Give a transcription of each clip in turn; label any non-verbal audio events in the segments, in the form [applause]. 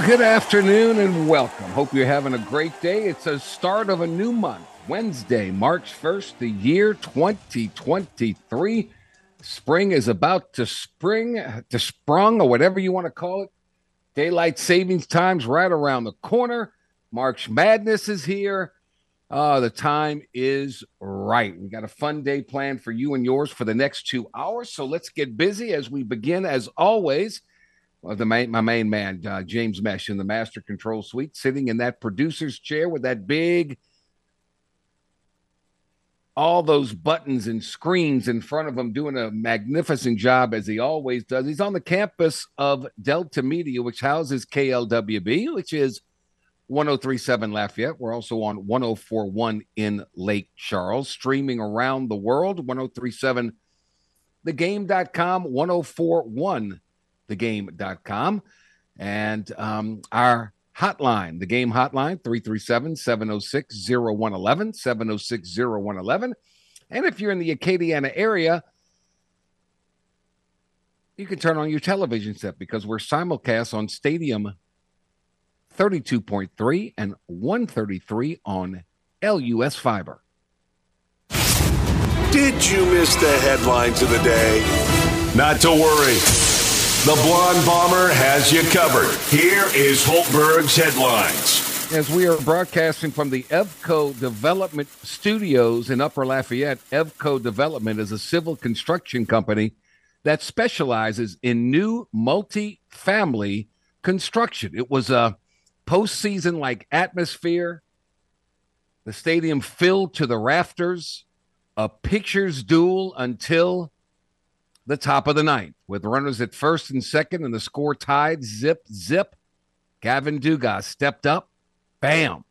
Good afternoon and welcome. Hope you're having a great day. It's a start of a new month, Wednesday, March 1st, the year 2023. Spring is about to spring, to sprung, or whatever you want to call it. Daylight savings time's right around the corner. March Madness is here. Uh, the time is right. We got a fun day planned for you and yours for the next two hours. So let's get busy as we begin, as always well, the main, my main man, uh, James Mesh, in the master control suite, sitting in that producer's chair with that big, all those buttons and screens in front of him, doing a magnificent job as he always does. He's on the campus of Delta Media, which houses KLWB, which is 1037 Lafayette. We're also on 1041 in Lake Charles, streaming around the world, 1037 thegame.com, 1041 thegame.com. And um, our hotline, the game hotline, 337 706 0111, 706 0111. And if you're in the Acadiana area, you can turn on your television set because we're simulcast on Stadium 32.3 and 133 on LUS Fiber. Did you miss the headlines of the day? Not to worry. The Blonde Bomber has you covered. Here is Hultberg's headlines. As we are broadcasting from the Evco Development Studios in Upper Lafayette, Evco Development is a civil construction company that specializes in new multi-family construction. It was a postseason like atmosphere, the stadium filled to the rafters, a pitchers duel until the top of the ninth with runners at first and second and the score tied zip zip. Gavin dugas stepped up bam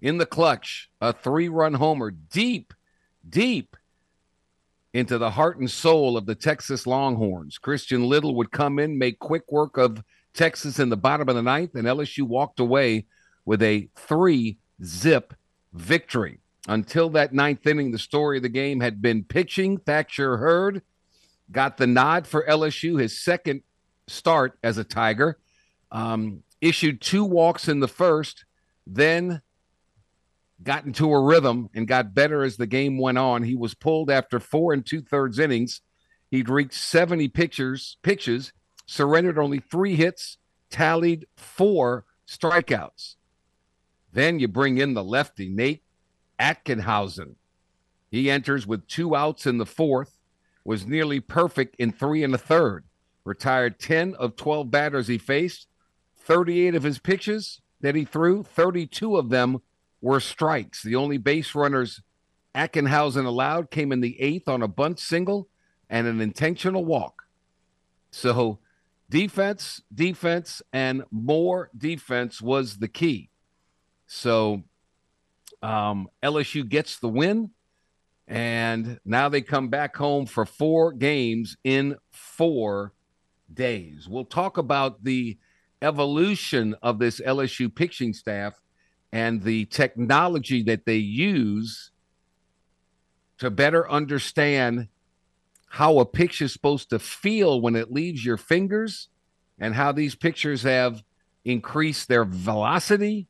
in the clutch a three-run homer deep deep into the heart and soul of the texas longhorns. Christian little would come in make quick work of texas in the bottom of the ninth and lsu walked away with a three zip victory. Until that ninth inning the story of the game had been pitching thatcher hurd got the nod for LSU, his second start as a Tiger. Um, issued two walks in the first, then got into a rhythm and got better as the game went on. He was pulled after four and two thirds innings. He'd reached 70 pitchers, pitches, surrendered only three hits, tallied four strikeouts. Then you bring in the lefty, Nate Ackenhausen. He enters with two outs in the fourth was nearly perfect in three and a third. Retired 10 of 12 batters he faced. 38 of his pitches that he threw, 32 of them were strikes. The only base runners Ackenhausen allowed came in the eighth on a bunt single and an intentional walk. So, defense, defense, and more defense was the key. So, um, LSU gets the win. And now they come back home for four games in four days. We'll talk about the evolution of this LSU pitching staff and the technology that they use to better understand how a picture is supposed to feel when it leaves your fingers and how these pitchers have increased their velocity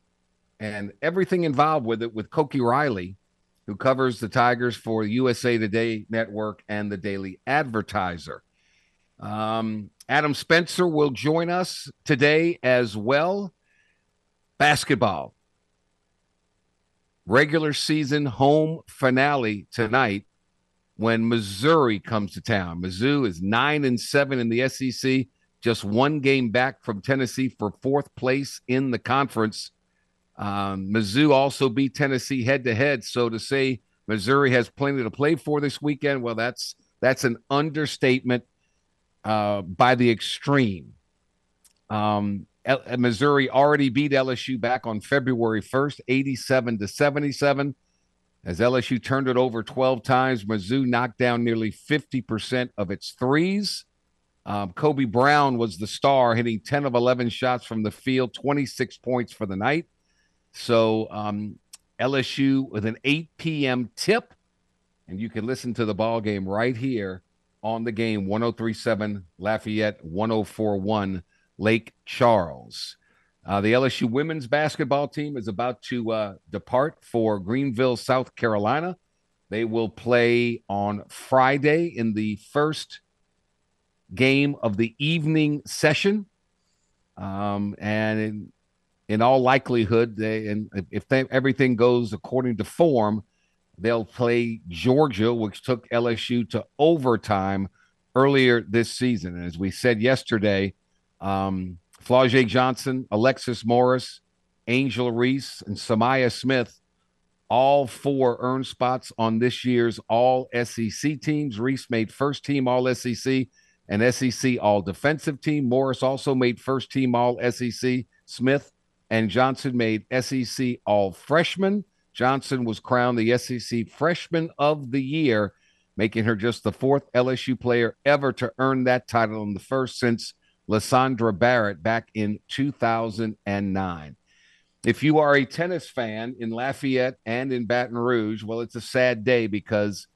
and everything involved with it with Koki Riley who covers the Tigers for USA Today Network and the Daily Advertiser. Um, Adam Spencer will join us today as well. Basketball. Regular season home finale tonight when Missouri comes to town. Mizzou is nine and seven in the SEC, just one game back from Tennessee for fourth place in the conference. Um, Mizzou also beat Tennessee head to head. So to say Missouri has plenty to play for this weekend, well, that's that's an understatement uh, by the extreme. Um, L- uh, Missouri already beat LSU back on February 1st, 87 to 77. As LSU turned it over 12 times, Mizzou knocked down nearly 50% of its threes. Um, Kobe Brown was the star, hitting 10 of 11 shots from the field, 26 points for the night. So um, LSU with an 8 p.m. tip, and you can listen to the ball game right here on the game 1037 Lafayette, 1041 Lake Charles. Uh, the LSU women's basketball team is about to uh, depart for Greenville, South Carolina. They will play on Friday in the first game of the evening session. Um, and in, all likelihood, they, and if they, everything goes according to form, they'll play Georgia, which took LSU to overtime earlier this season. And as we said yesterday, um, Johnson, Alexis Morris, Angel Reese, and Sa'Myah Smith, all four earned spots on this year's All SEC teams. Reese made first team All SEC and SEC All Defensive Team. Morris also made first team All SEC. Smith and Johnson made SEC All Freshman. Johnson was crowned the SEC Freshman of the Year, making her just the fourth LSU player ever to earn that title and the first since LaSondra Barrett back in 2009. If you are a tennis fan in Lafayette and in Baton Rouge, well, it's a sad day because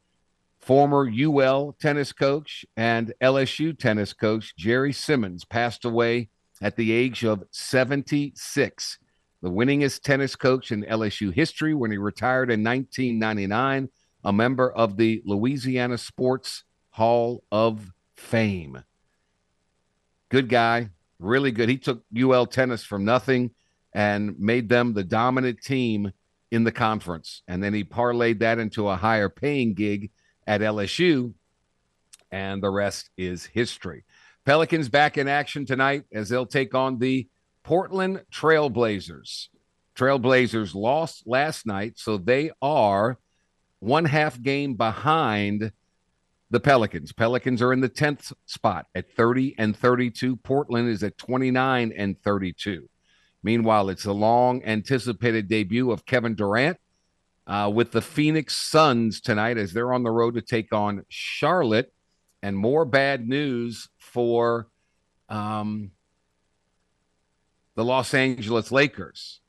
former UL tennis coach and LSU tennis coach Jerry Simmons passed away at the age of 76. The winningest tennis coach in LSU history when he retired in 1999, a member of the Louisiana Sports Hall of Fame. Good guy, really good. He took UL tennis from nothing and made them the dominant team in the conference. And then he parlayed that into a higher paying gig at LSU. And the rest is history. Pelicans back in action tonight as they'll take on the Portland Trailblazers. Trailblazers lost last night, so they are one half game behind the Pelicans. Pelicans are in the 10th spot at 30 and 32. Portland is at 29 and 32. Meanwhile, it's a long anticipated debut of Kevin Durant uh, with the Phoenix Suns tonight as they're on the road to take on Charlotte. And more bad news for um, the Los Angeles Lakers.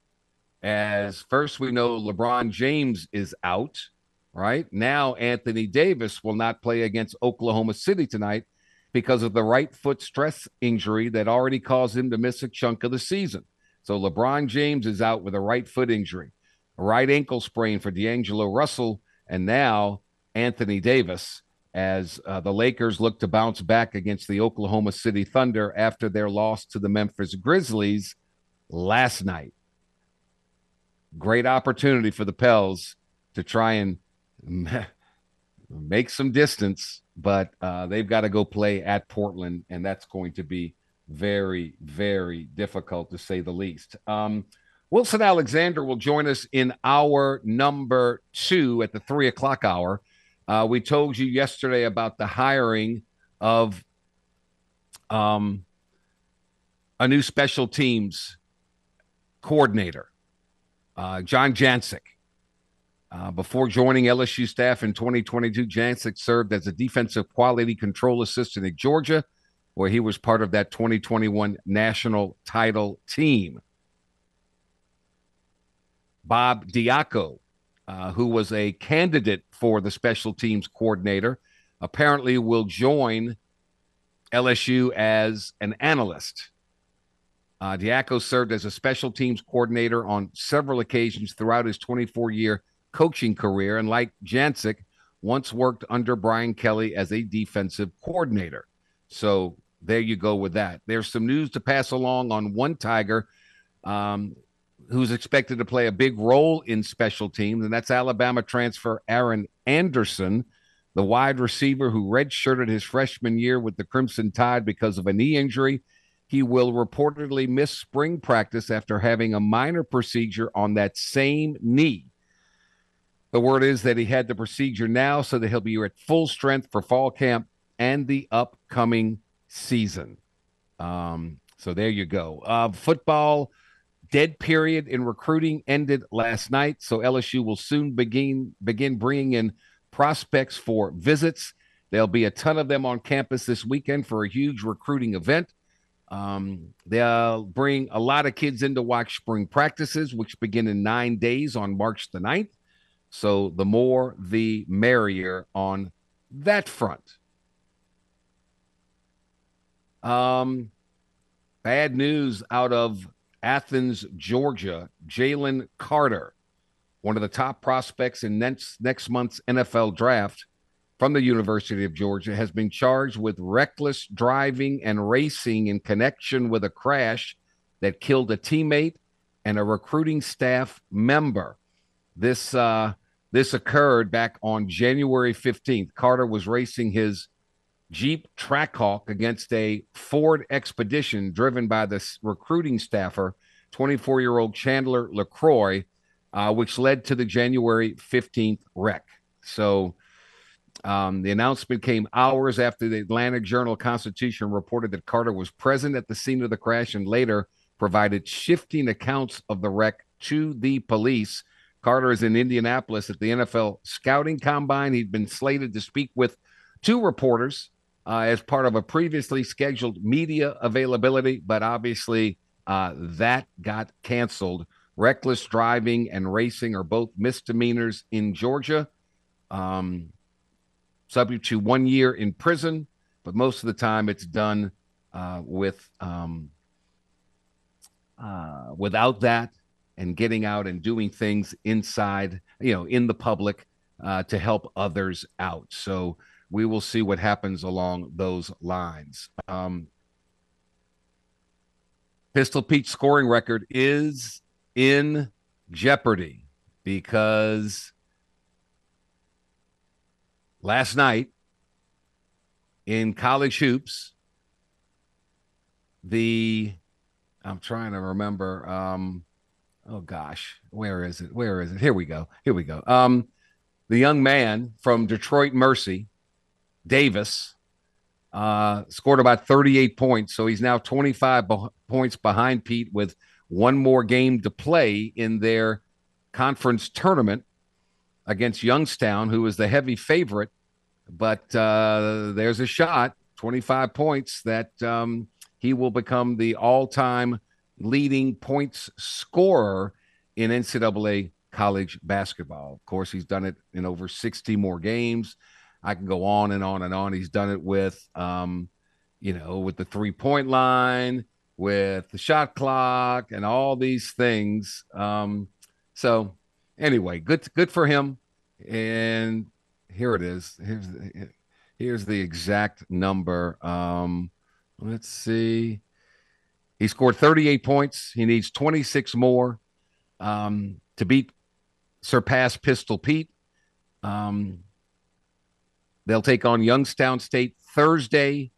As first, we know LeBron James is out. Right now, Anthony Davis will not play against Oklahoma City tonight because of the right foot stress injury that already caused him to miss a chunk of the season. So LeBron James is out with a right foot injury, a right ankle sprain for D'Angelo Russell, and now Anthony Davis as uh, the Lakers look to bounce back against the Oklahoma City Thunder after their loss to the Memphis Grizzlies last night. Great opportunity for the Pels to try and [laughs] make some distance, but uh, they've got to go play at Portland, and that's going to be very, very difficult to say the least. Um, Wilson Alexander will join us in hour number two at the three o'clock hour. Uh, we told you yesterday about the hiring of um, a new special teams coordinator, uh, John Jancic. Uh, before joining LSU staff in 2022, Jancic served as a defensive quality control assistant at Georgia, where he was part of that 2021 national title team. Bob Diaco, uh, who was a candidate for the special teams coordinator, apparently will join LSU as an analyst. Uh, Diaco served as a special teams coordinator on several occasions throughout his 24 year coaching career, and like Jancic, once worked under Brian Kelly as a defensive coordinator. So there you go with that. There's some news to pass along on one Tiger um, who's expected to play a big role in special teams, and that's Alabama transfer Aaron Anderson, the wide receiver who redshirted his freshman year with the Crimson Tide because of a knee injury. He will reportedly miss spring practice after having a minor procedure on that same knee. The word is that he had the procedure now so that he'll be at full strength for fall camp and the upcoming season. Um, So there you go. Uh, football dead period in recruiting ended last night, so LSU will soon begin begin bringing in prospects for visits. There'll be a ton of them on campus this weekend for a huge recruiting event. Um, they'll bring a lot of kids in to watch spring practices, which begin in nine days on March the 9th. So the more, the merrier on that front. Um, bad news out of Athens, Georgia. Jalen Carter, one of the top prospects in next next month's NFL draft from the University of Georgia, has been charged with reckless driving and racing in connection with a crash that killed a teammate and a recruiting staff member. This uh, this occurred back on January 15th. Carter was racing his Jeep Trackhawk against a Ford Expedition driven by this recruiting staffer, 24 year old Chandler LeCroy, uh, which led to the January 15th wreck. So um, the announcement came hours after the Atlanta Journal Constitution reported that Carter was present at the scene of the crash and later provided shifting accounts of the wreck to the police. Carter is in Indianapolis at the NFL scouting combine. He'd been slated to speak with two reporters uh, as part of a previously scheduled media availability, but obviously uh, that got canceled. Reckless driving and racing are both misdemeanors in Georgia, um, subject to one year in prison, but most of the time it's done uh, with um, uh, without that and getting out and doing things inside, you know, in the public uh, to help others out. So we will see what happens along those lines. Um, Pistol Pete's scoring record is in jeopardy because last night in college hoops, the I'm trying to remember. Um, oh gosh, where is it? Where is it? Here we go. Here we go. Um, the young man from Detroit Mercy Davis uh, scored about 38 points. So he's now 25 be- points behind Pete with one more game to play in their conference tournament against Youngstown, who is the heavy favorite. But uh, there's a shot, 25 points, that um, he will become the all time leading points scorer in NCAA college basketball. Of course, he's done it in over 60 more games. I can go on and on and on. He's done it with, um, you know, with the three point line, with the shot clock, and all these things. Um, so, anyway, good good for him. And here it is. Here's the, here's the exact number. Um, let's see. He scored 38 points. He needs 26 more um, to beat surpass Pistol Pete. Um, They'll take on Youngstown State Thursday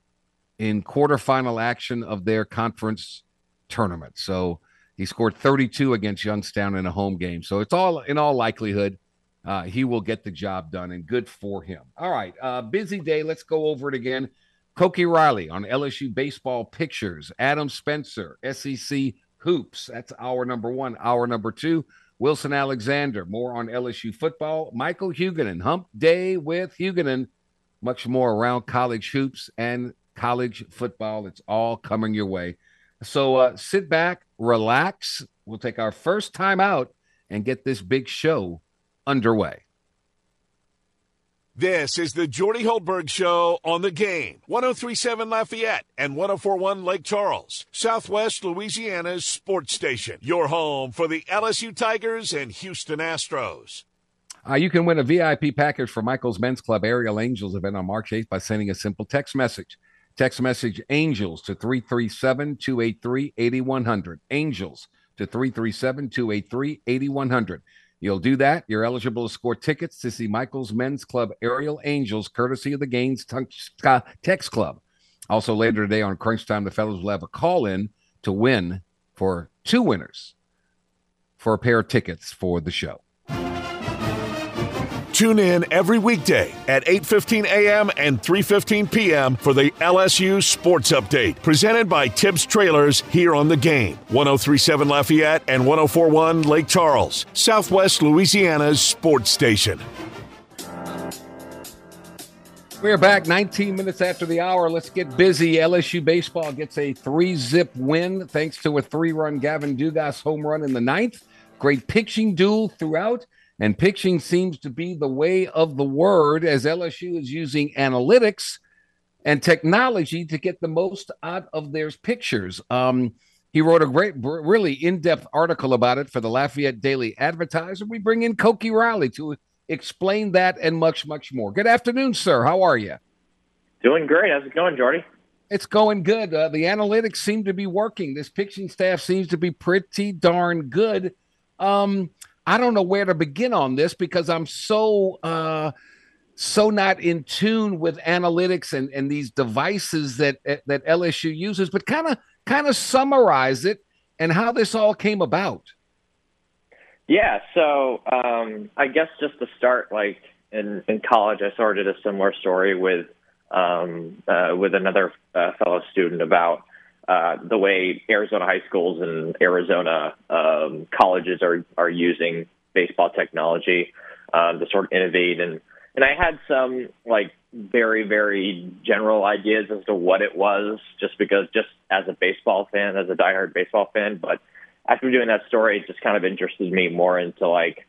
in quarterfinal action of their conference tournament. So he scored 32 against Youngstown in a home game. So it's all in all likelihood uh, he will get the job done, and good for him. All right, uh, busy day. Let's go over it again. Koki Riley on LSU baseball pitchers. Adam Spencer, SEC hoops. That's our number one. Our number two. Wilson Alexander, more on LSU football. Michael Huguenin, hump day with Huguenin. Much more around college hoops and college football. It's all coming your way. So uh, sit back, relax. We'll take our first time out and get this big show underway. This is the Jordy Hultberg Show on the game. 1037 Lafayette and 1041 Lake Charles, Southwest Louisiana's sports station. Your home for the LSU Tigers and Houston Astros. Uh, you can win a VIP package for Michael's Men's Club Aerial Angels event on March 8th by sending a simple text message. Text message Angels to 337 283 8100. Angels to 337 283 8100. You'll do that. You're eligible to score tickets to see Michael's Men's Club Aerial Angels, courtesy of the Gaines Text Club. Also, later today on Crunch Time, the fellows will have a call in to win for two winners for a pair of tickets for the show. Tune in every weekday at 8:15 a.m. and 3:15 p.m. for the LSU Sports Update, presented by Tibbs Trailers here on the game. 1037 Lafayette and 1041 Lake Charles, Southwest Louisiana's sports station. We're back 19 minutes after the hour. Let's get busy. LSU baseball gets a three zip win thanks to a three run Gavin Dugas home run in the ninth. Great pitching duel throughout. And pitching seems to be the way of the word as LSU is using analytics and technology to get the most out of their pitchers. Um, he wrote a great, really in depth article about it for the Lafayette Daily Advertiser. We bring in Koki Riley to explain that and much, much more. Good afternoon, sir. How are you? Doing great. How's it going, Jordy? It's going good. Uh, the analytics seem to be working. This pitching staff seems to be pretty darn good. Um, I don't know where to begin on this because I'm so uh, so not in tune with analytics and, and these devices that that LSU uses. But kind of kind of summarize it and how this all came about. Yeah, so um, I guess just to start, like in, in college, I sort of did a similar story with um, uh, with another uh, fellow student about uh, the way Arizona high schools and Arizona um, colleges are are using baseball technology um, to sort of innovate. And and I had some like very very general ideas as to what it was just because just as a baseball fan as a diehard baseball fan. But after doing that story it just kind of interested me more into like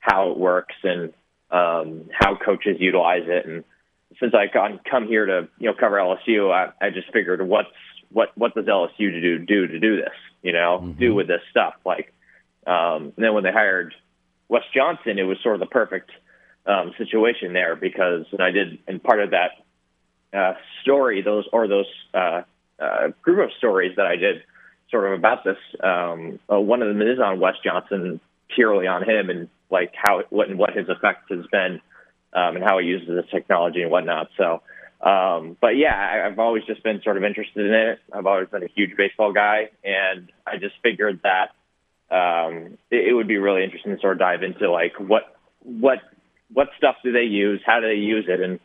how it works and um, how coaches utilize it. And since I come here to you know cover LSU I, I just figured what's what what does LSU to do do to do this? You know, mm-hmm. do with this stuff. Like, um, and then when they hired Wes Johnson, it was sort of the perfect um, situation there because, and I did, and part of that uh, story, those or those uh, uh, group of stories that I did, sort of about this. Um, uh, one of them is on Wes Johnson, purely on him, and like how what and what his effect has been, um, and how he uses the technology and whatnot. So um, but yeah, I, I've always just been sort of interested in it. I've always been a huge baseball guy, and I just figured that um, it, it would be really interesting to sort of dive into like what what what stuff do they use, how do they use it, and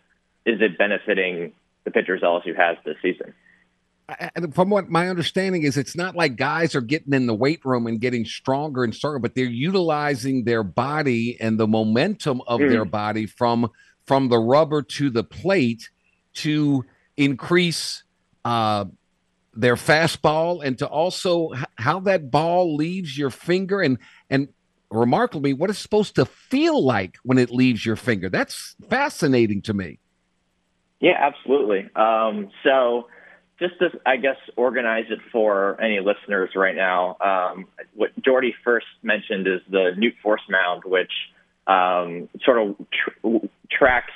is it benefiting the pitchers LSU has this season? And from what my understanding is, it's not like guys are getting in the weight room and getting stronger and stronger, but they're utilizing their body and the momentum of mm. their body from from the rubber to the plate to increase uh, their fastball and to also how that ball leaves your finger and and remarkably what it's supposed to feel like when it leaves your finger. That's fascinating to me. Yeah, absolutely. Um, so just to, I guess, organize it for any listeners right now, um, what Jordy first mentioned is the Newt Force Mound, which um, sort of tr- tracks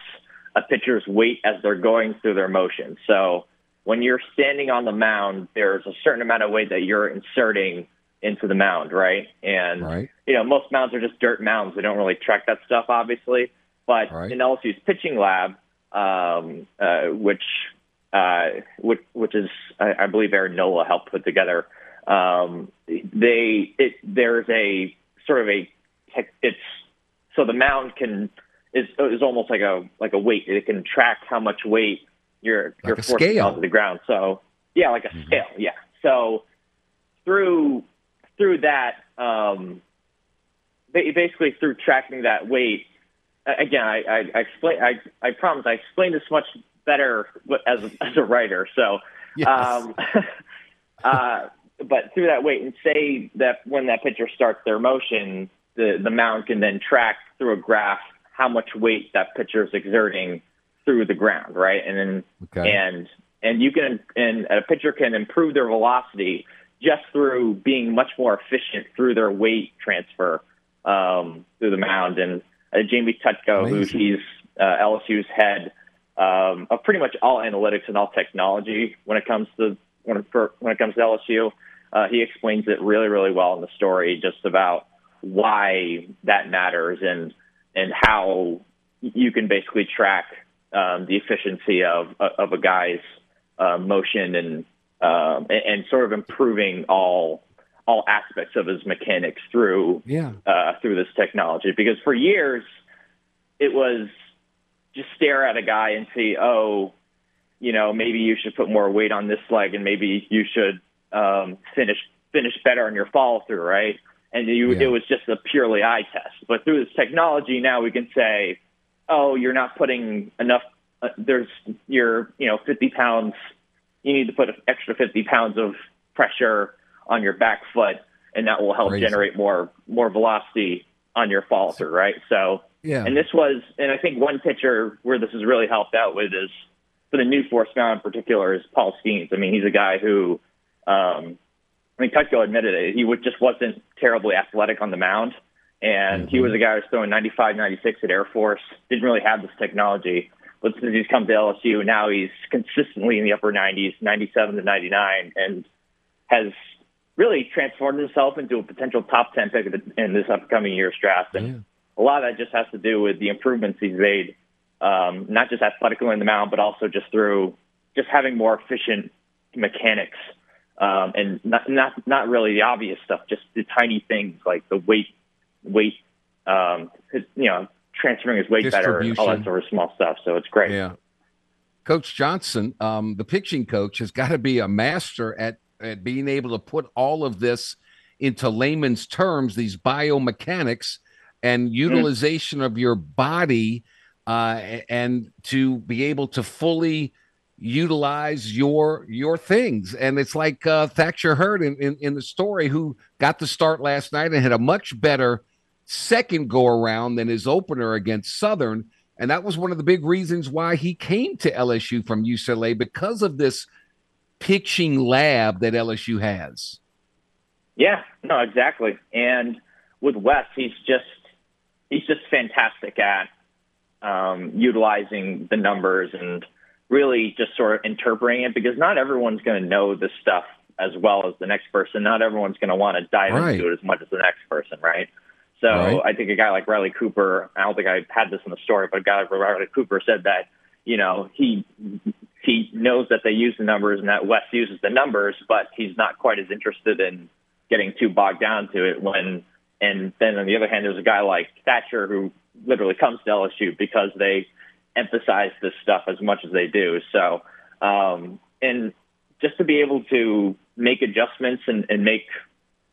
a pitcher's weight as they're going through their motion. So when you're standing on the mound, there's a certain amount of weight that you're inserting into the mound, right? And right. you know, most mounds are just dirt mounds. They don't really track that stuff, obviously. But right. in LSU's pitching lab, um, uh, which uh, which, which is I, I believe Aaron Nola helped put together, um, they it there's a sort of a it's so the mound can is is almost like a like a weight. It can track how much weight you're like you're forcing down to the ground. So yeah, like a mm-hmm. scale. Yeah. So through through that, um, basically through tracking that weight. Again, I, I, I explain. I, I promise. I explained this much better as as a writer. So, yes. um, [laughs] uh, but through that weight, and say that when that pitcher starts their motion, the the mound can then track through a graph how much weight that pitcher is exerting through the ground, right? And then okay. and and you can and a pitcher can improve their velocity just through being much more efficient through their weight transfer um, through the mound. And uh, Jamie Tutko, who he's uh, LSU's head um, of pretty much all analytics and all technology when it comes to when it, for, when it comes to LSU, uh, he explains it really really well in the story, just about why that matters and and how you can basically track um, the efficiency of of a guy's uh, motion and, um, and sort of improving all all aspects of his mechanics through yeah. uh, through this technology. Because for years, it was just stare at a guy and see, oh, you know, maybe you should put more weight on this leg, and maybe you should um, finish finish better on your follow through, right? And you, yeah. it was just a purely eye test. But through this technology, now we can say, oh, you're not putting enough. Uh, there's you're you know 50 pounds. You need to put an extra 50 pounds of pressure on your back foot, and that will help Crazy. generate more more velocity on your through, right? So yeah. And this was, and I think one pitcher where this has really helped out with is for the NewtForce mound in particular is Paul Skenes. I mean, he's a guy who, um, I mean, Tutko admitted it. He would, just wasn't terribly athletic on the mound. And mm-hmm. he was a guy who was throwing 95, 96 at Air Force, didn't really have this technology. But since he's come to LSU, now he's consistently in the upper 90s, 97 to 99, and has really transformed himself into a potential top 10 pick in this upcoming year's draft. And yeah a lot of that just has to do with the improvements he's made, um, not just athletically in the mound, but also just through just having more efficient mechanics um, and not, not not really the obvious stuff, just the tiny things like the weight weight, um, his, you know, transferring his weight better, all that sort of small stuff. So it's great. Yeah. Coach Johnson, um, the pitching coach, has got to be a master at at being able to put all of this into layman's terms, these biomechanics and mm. utilization mm. of your body uh, and to be able to fully utilize your your things and it's like uh, Thatcher Hurd in, in, in the story who got the start last night and had a much better second go around than his opener against Southern and that was one of the big reasons why he came to LSU from UCLA because of this pitching lab that LSU has. Yeah, no, exactly. And with Wes, he's just he's just fantastic at um, utilizing the numbers and really just sort of interpreting it because not everyone's going to know this stuff as well as the next person. Not everyone's going to want to dive right. into it as much as the next person, right? So right. I think a guy like Riley Cooper, I don't think I had this in the story, but a guy like Riley Cooper said that, you know, he he knows that they use the numbers and that Wes uses the numbers, but he's not quite as interested in getting too bogged down to it when and then on the other hand, there's a guy like Thatcher who literally comes to LSU because they emphasize this stuff as much as they do. So, um, and just to be able to make adjustments and, and make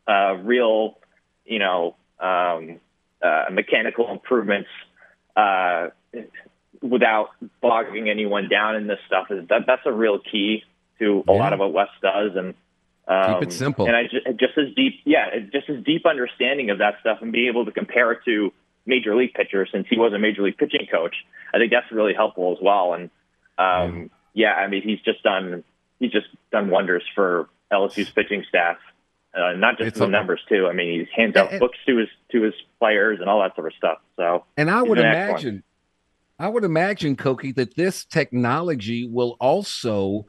uh, real, you know, um, uh, mechanical improvements uh, without bogging anyone down in this stuff is that that's a real key to a yeah. lot of what Wes does. And um, Keep it um, simple. And I just, just as deep, yeah, just as deep understanding of that stuff and being able to compare it to major league pitchers since he was a major league pitching coach. I think that's really helpful as well. And um, yeah, I mean, he's just done he's just done wonders for LSU's pitching staff. Uh, not just it's the a, numbers too. I mean, he hands out and, books to his to his players and all that sort of stuff. So, and I would imagine, I would imagine, Koki, that this technology will also,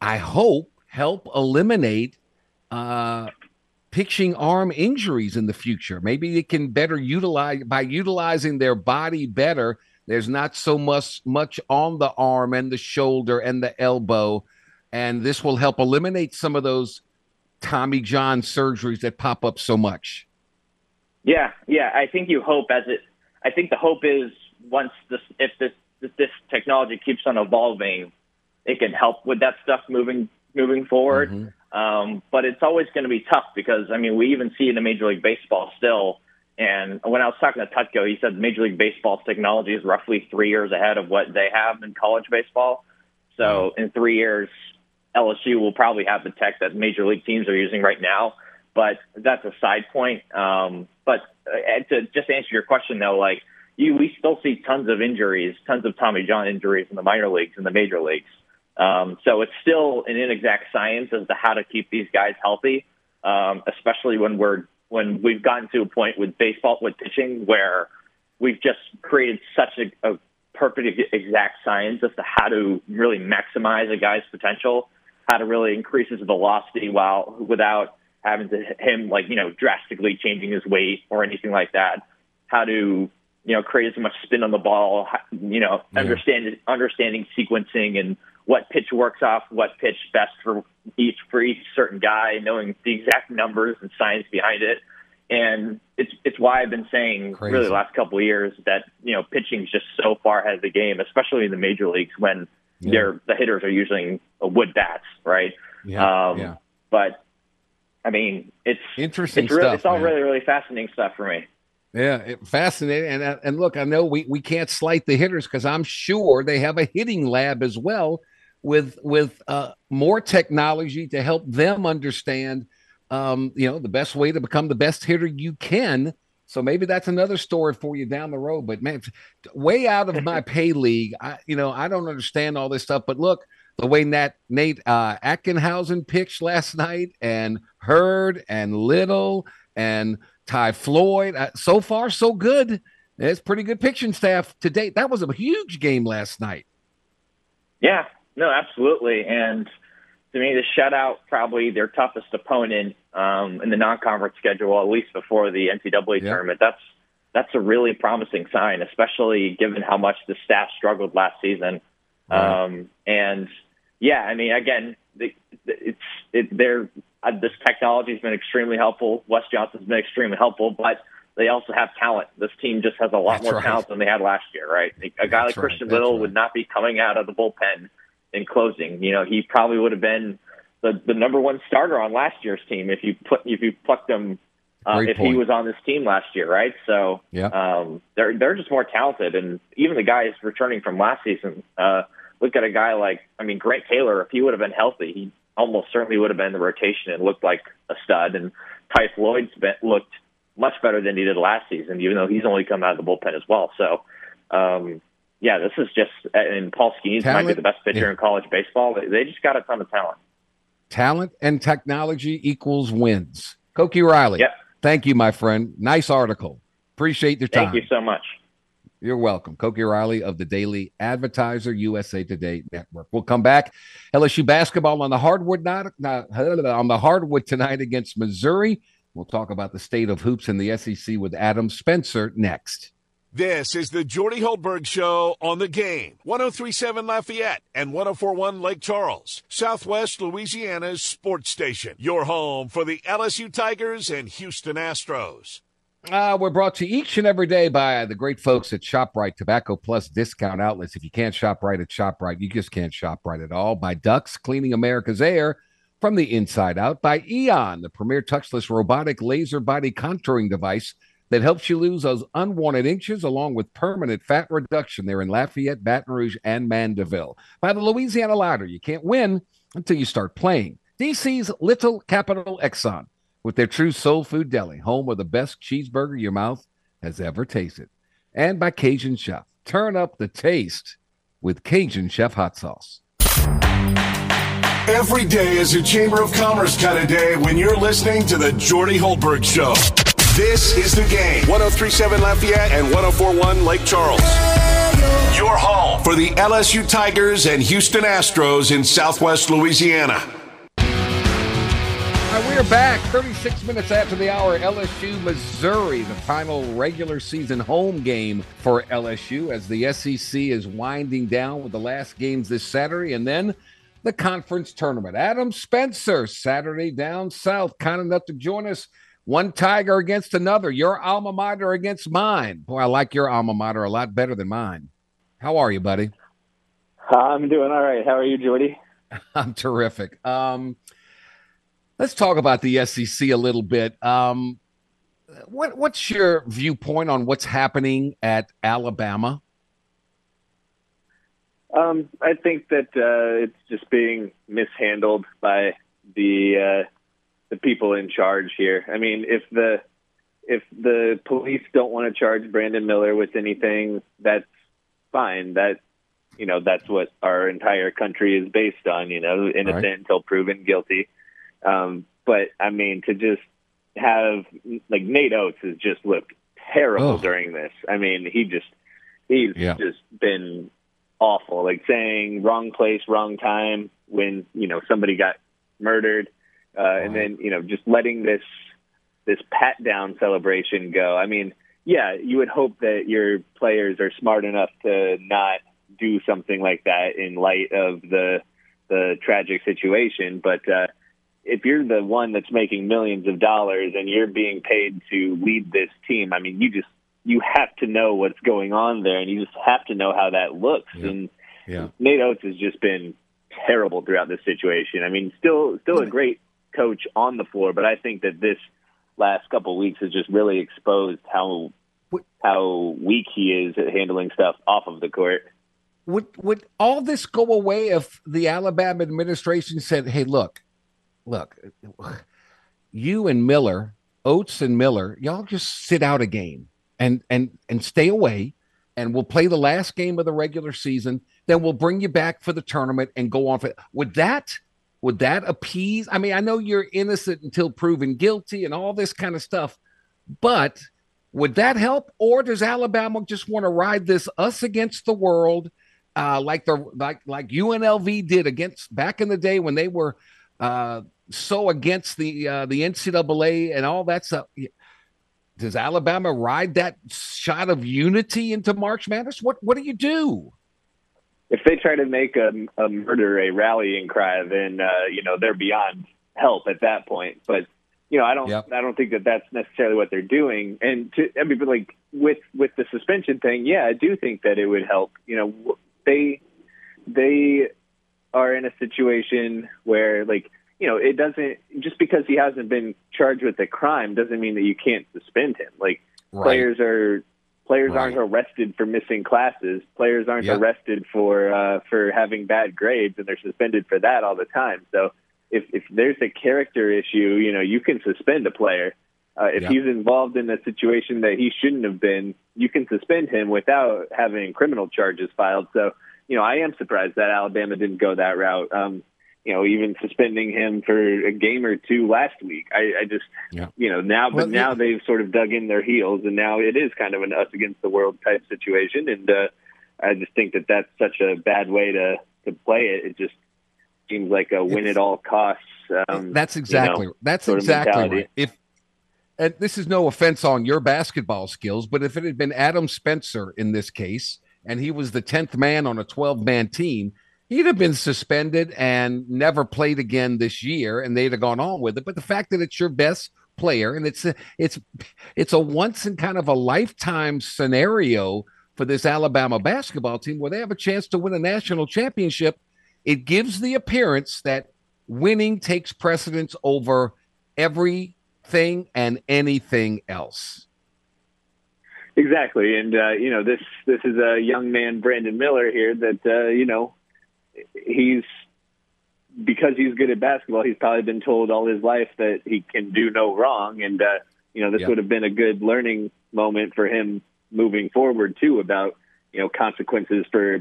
I hope, help eliminate uh, pitching arm injuries in the future. Maybe it can better utilize by utilizing their body better. There's not so much much on the arm and the shoulder and the elbow, and this will help eliminate some of those Tommy John surgeries that pop up so much. Yeah, yeah. I think you hope as it. I think the hope is once this, if this if this technology keeps on evolving, it can help with that stuff moving moving forward. Mm-hmm. Um, but it's always going to be tough because I mean we even see in Major League Baseball still. And when I was talking to Tutko, he said Major League Baseball's technology is roughly three years ahead of what they have in college baseball. So in three years, LSU will probably have the tech that major league teams are using right now. But that's a side point. Um, but uh, to just answer your question though, like you, we still see tons of injuries, tons of Tommy John injuries in the minor leagues and the major leagues. Um, so it's still an inexact science as to how to keep these guys healthy, um, especially when we're when we've gotten to a point with baseball with pitching where we've just created such a, a perfect exact science as to how to really maximize a guy's potential, how to really increase his velocity while without having to him like you know drastically changing his weight or anything like that. How to you know create as much spin on the ball, you know yeah. understand understanding sequencing and what pitch works off what pitch best for each for each certain guy, knowing the exact numbers and science behind it. and it's it's why I've been saying Crazy. really the last couple of years that you know pitching's just so far ahead of the game, especially in the major leagues when Yeah. they're the hitters are using wood bats, right? Yeah, um, yeah. But I mean, it's Interesting it's really stuff. it's all man. really really fascinating stuff for me. Yeah, it, fascinating. And uh, and look, I know we we can't slight the hitters because I'm sure they have a hitting lab as well with with uh, more technology to help them understand, um, you know, the best way to become the best hitter you can. So maybe that's another story for you down the road. But man, way out of my [laughs] pay league. I you know I don't understand all this stuff. But look, the way Nat Nate uh, Ackenhausen pitched last night, and Hurd and Little and Ty Floyd. Uh, so far, so good. It's pretty good pitching staff to date. That was a huge game last night. Yeah, no, absolutely. And to me, the shutout probably their toughest opponent um, in the non-conference schedule, at least before the NCAA Yeah. tournament. That's that's a really promising sign, especially given how much the staff struggled last season. Right. Um, and yeah, I mean, again, the, it's it, they're uh, this technology has been extremely helpful. Wes Johnson's been extremely helpful, but they also have talent. This team just has a lot That's more right. talent than they had last year, right? A guy like That's right. Christian That's Little right. would not be coming out of the bullpen in closing. You know, he probably would have been the, the number one starter on last year's team if you put if you plucked him uh, if point. he was on this team last year, right? So Yeah. um, they're they're just more talented, and even the guys returning from last season. Uh, look at a guy like I mean Grant Taylor. If he would have been healthy, he almost certainly would have been in the rotation and looked like a stud. And Ty Floyd's been, looked much better than he did last season, even though he's only come out of the bullpen as well. So. Um, yeah, this is just, uh, and Paul Skenes might be the best pitcher yeah. in college baseball. They, just got a ton of talent. Talent and technology equals wins. Koki Riley. Yep. Thank you, my friend. Nice article. Appreciate your time. Thank you so much. You're welcome. Koki Riley of the Daily Advertiser, USA Today Network. We'll come back. LSU basketball on the hardwood not, not [laughs] on the hardwood tonight against Missouri. We'll talk about the state of hoops in the SEC with Adam Spencer next. This is the Jordy Hultberg Show on the game. 1037 Lafayette and 1041 Lake Charles, Southwest Louisiana's sports station. Your home for the LSU Tigers and Houston Astros. Uh, we're brought to each and every day by the great folks at ShopRite Tobacco Plus discount outlets. If you can't shop right at ShopRite, you just can't shop right at all. By Ducks, cleaning America's air from the inside out. By Eon, the premier touchless robotic laser body contouring device that helps you lose those unwanted inches along with permanent fat reduction there in Lafayette, Baton Rouge, and Mandeville. By the Louisiana Lottery, you can't win until you start playing. DC's Little Capital Exxon with their true soul food deli, home of the best cheeseburger your mouth has ever tasted. And by Cajun Chef. Turn up the taste with Cajun Chef hot sauce. Every day is a Chamber of Commerce kind of day when you're listening to the Jordy Hultberg Show. This is the game. 1037 Lafayette and 1041 Lake Charles. Your home for the LSU Tigers and Houston Astros in Southwest Louisiana. Right, we are back 36 minutes after the hour. LSU, Missouri, the final regular season home game for LSU as the SEC is winding down with the last games this Saturday and then the conference tournament. Adam Spencer, Saturday down south, kind enough to join us. One Tiger against another. Your alma mater against mine. Boy, I like your alma mater a lot better than mine. How are you, buddy? I'm doing all right. How are you, Jordy? [laughs] I'm terrific. Um, let's talk about the SEC a little bit. Um, what, what's your viewpoint on what's happening at Alabama? Um, I think that uh, it's just being mishandled by the uh, the people in charge here. I mean, if the if the police don't want to charge Brandon Miller with anything, that's fine. That you know, that's what our entire country is based on. You know, innocent Right. until proven guilty. Um, but I mean, to just have like Nate Oats has just looked terrible Oh. during this. I mean, he just he's Yeah. just been awful. Like saying wrong place, wrong time when you know somebody got murdered, uh, and then you know just letting this this pat down celebration go. I mean, yeah, you would hope that your players are smart enough to not do something like that in light of the the tragic situation, but uh, if you're the one that's making millions of dollars and you're being paid to lead this team, I mean, you just you have to know what's going on there, and you just have to know how that looks. Yeah. And Yeah. Nate Oats has just been terrible throughout this situation. I mean, still still a great coach on the floor, but I think that this last couple of weeks has just really exposed how how weak he is at handling stuff off of the court. Would would all this go away if the Alabama administration said, "Hey, look, look, you and Miller, Oats and Miller, y'all just sit out a game and and and stay away, and we'll play the last game of the regular season. Then we'll bring you back for the tournament and go on for would that would that appease? I mean, I know you're innocent until proven guilty and all this kind of stuff, but would that help, or does Alabama just want to ride this us against the world? uh, like the like like UNLV did against back in the day when they were uh, so against the uh, the NCAA and all that stuff. Does Alabama ride that shot of unity into March Madness? What what do you do? If they try to make a, a murder a rallying cry, then uh, you know they're beyond help at that point. But you know, I don't Yep. I don't think that that's necessarily what they're doing. And to I mean, but like with with the suspension thing, yeah, I do think that it would help. You know, they they are in a situation where like you know it doesn't just because he hasn't been charged with a crime doesn't mean that you can't suspend him. Like players are players Right. aren't arrested for missing classes. Players aren't Yep. arrested for uh, for having bad grades, and they're suspended for that all the time. So if if there's a character issue, you know you can suspend a player. Uh, if Yep. he's involved in a situation that he shouldn't have been, you can suspend him without having criminal charges filed. So, you know, I am surprised that Alabama didn't go that route. Um, you know, even suspending him for a game or two last week. I, I just, Yeah. you know, now, but Well, now yeah. they've sort of dug in their heels, and now it is kind of an us against the world type situation. And uh, I just think that that's such a bad way to to play it. It just seems like a win at all costs. Um, that's exactly you know, that's exactly right. If and this is no offense on your basketball skills, but if it had been Adam Spencer in this case, and he was the tenth man on a twelve man team, he'd have been suspended and never played again this year, and they'd have gone on with it. But the fact that it's your best player and it's a, it's it's a once in kind of a lifetime scenario for this Alabama basketball team where they have a chance to win a national championship. It gives the appearance that winning takes precedence over everything and anything else. Exactly, and uh, you know this this is a young man, Brandon Miller here. That uh, you know he's because he's good at basketball. He's probably been told all his life that he can do no wrong, and uh, you know this Yeah. would have been a good learning moment for him moving forward too about you know consequences for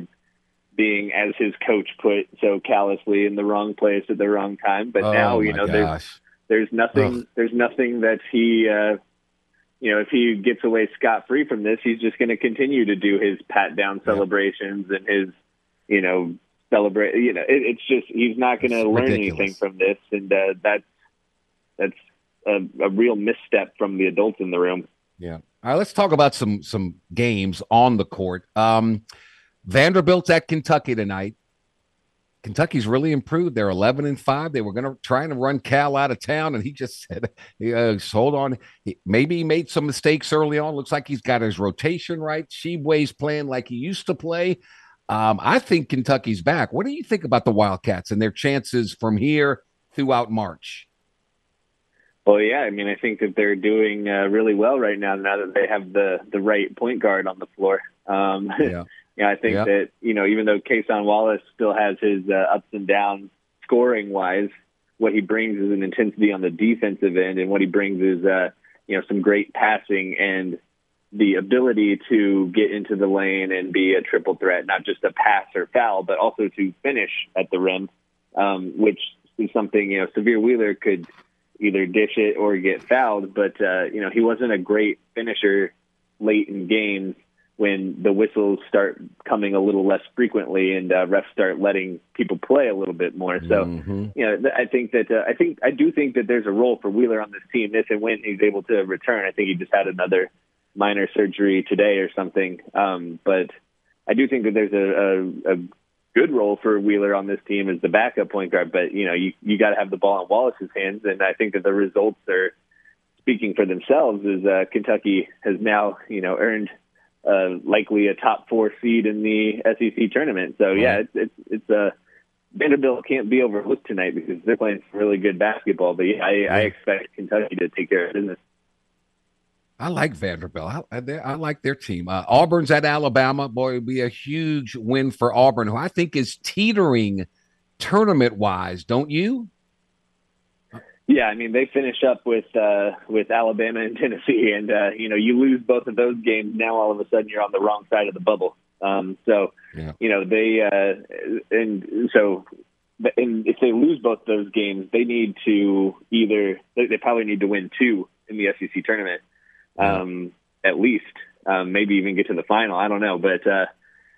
being, as his coach put so callously, in the wrong place at the wrong time. But now Oh, you know there's gosh. there's nothing. Ugh. There's nothing that he. Uh, you know, if he gets away scot free from this, he's just going to continue to do his pat down Yeah. celebrations and his, you know, celebrate. You know, it, it's just he's not going to learn ridiculous. anything from this, and uh, that's that's a, a real misstep from the adults in the room. Yeah. All right, let's talk about some some games on the court. Um, Vanderbilt's at Kentucky tonight. Kentucky's really improved. They're 11 and 5. They were going to try and run Cal out of town, and he just said, [laughs] uh, hold on. He, maybe he made some mistakes early on. Looks like he's got his rotation right. Tshiebwe's playing like he used to play. Um, I think Kentucky's back. What do you think about the Wildcats and their chances from here throughout March? Well, yeah, I mean, I think that they're doing uh, really well right now. Now that they have the the right point guard on the floor. Um, [laughs] Yeah. Yeah, I think Yeah. that you know, even though Kason Wallace still has his uh, ups and downs scoring wise, what he brings is an intensity on the defensive end, and what he brings is uh, you know some great passing and the ability to get into the lane and be a triple threat, not just a pass or foul, but also to finish at the rim, um, which is something you know Sahvir Wheeler could either dish it or get fouled, but uh, you know he wasn't a great finisher late in games when the whistles start coming a little less frequently and uh, refs start letting people play a little bit more. So, Mhm. you know, th- I think that uh, I think I do think that there's a role for Wheeler on this team if and when he's able to return. I think he just had another minor surgery today or something, um, but I do think that there's a, a, a good role for Wheeler on this team as the backup point guard. But you know, you you got to have the ball in Wallace's hands, and I think that the results are speaking for themselves. As uh, Kentucky has now you know earned uh, likely a top four seed in the SEC tournament. So yeah, it's it's it's a uh, Vanderbilt can't be overlooked tonight because they're playing really good basketball. But yeah, I, I expect Kentucky to take care of business. I like Vanderbilt. I, I, I like their team. Uh, Auburn's at Alabama. Boy, it would be a huge win for Auburn, who I think is teetering tournament wise. Don't you? Yeah, I mean they finish up with uh, with Alabama and [laughs] Tennessee, and uh, you know you lose both of those games. Now all of a sudden you're on the wrong side of the bubble. Um, so yeah. you know they uh, and so and if they lose both those games, they need to either they probably need to win two in the SEC tournament um, at least, um, maybe even get to the final. I don't know, but uh,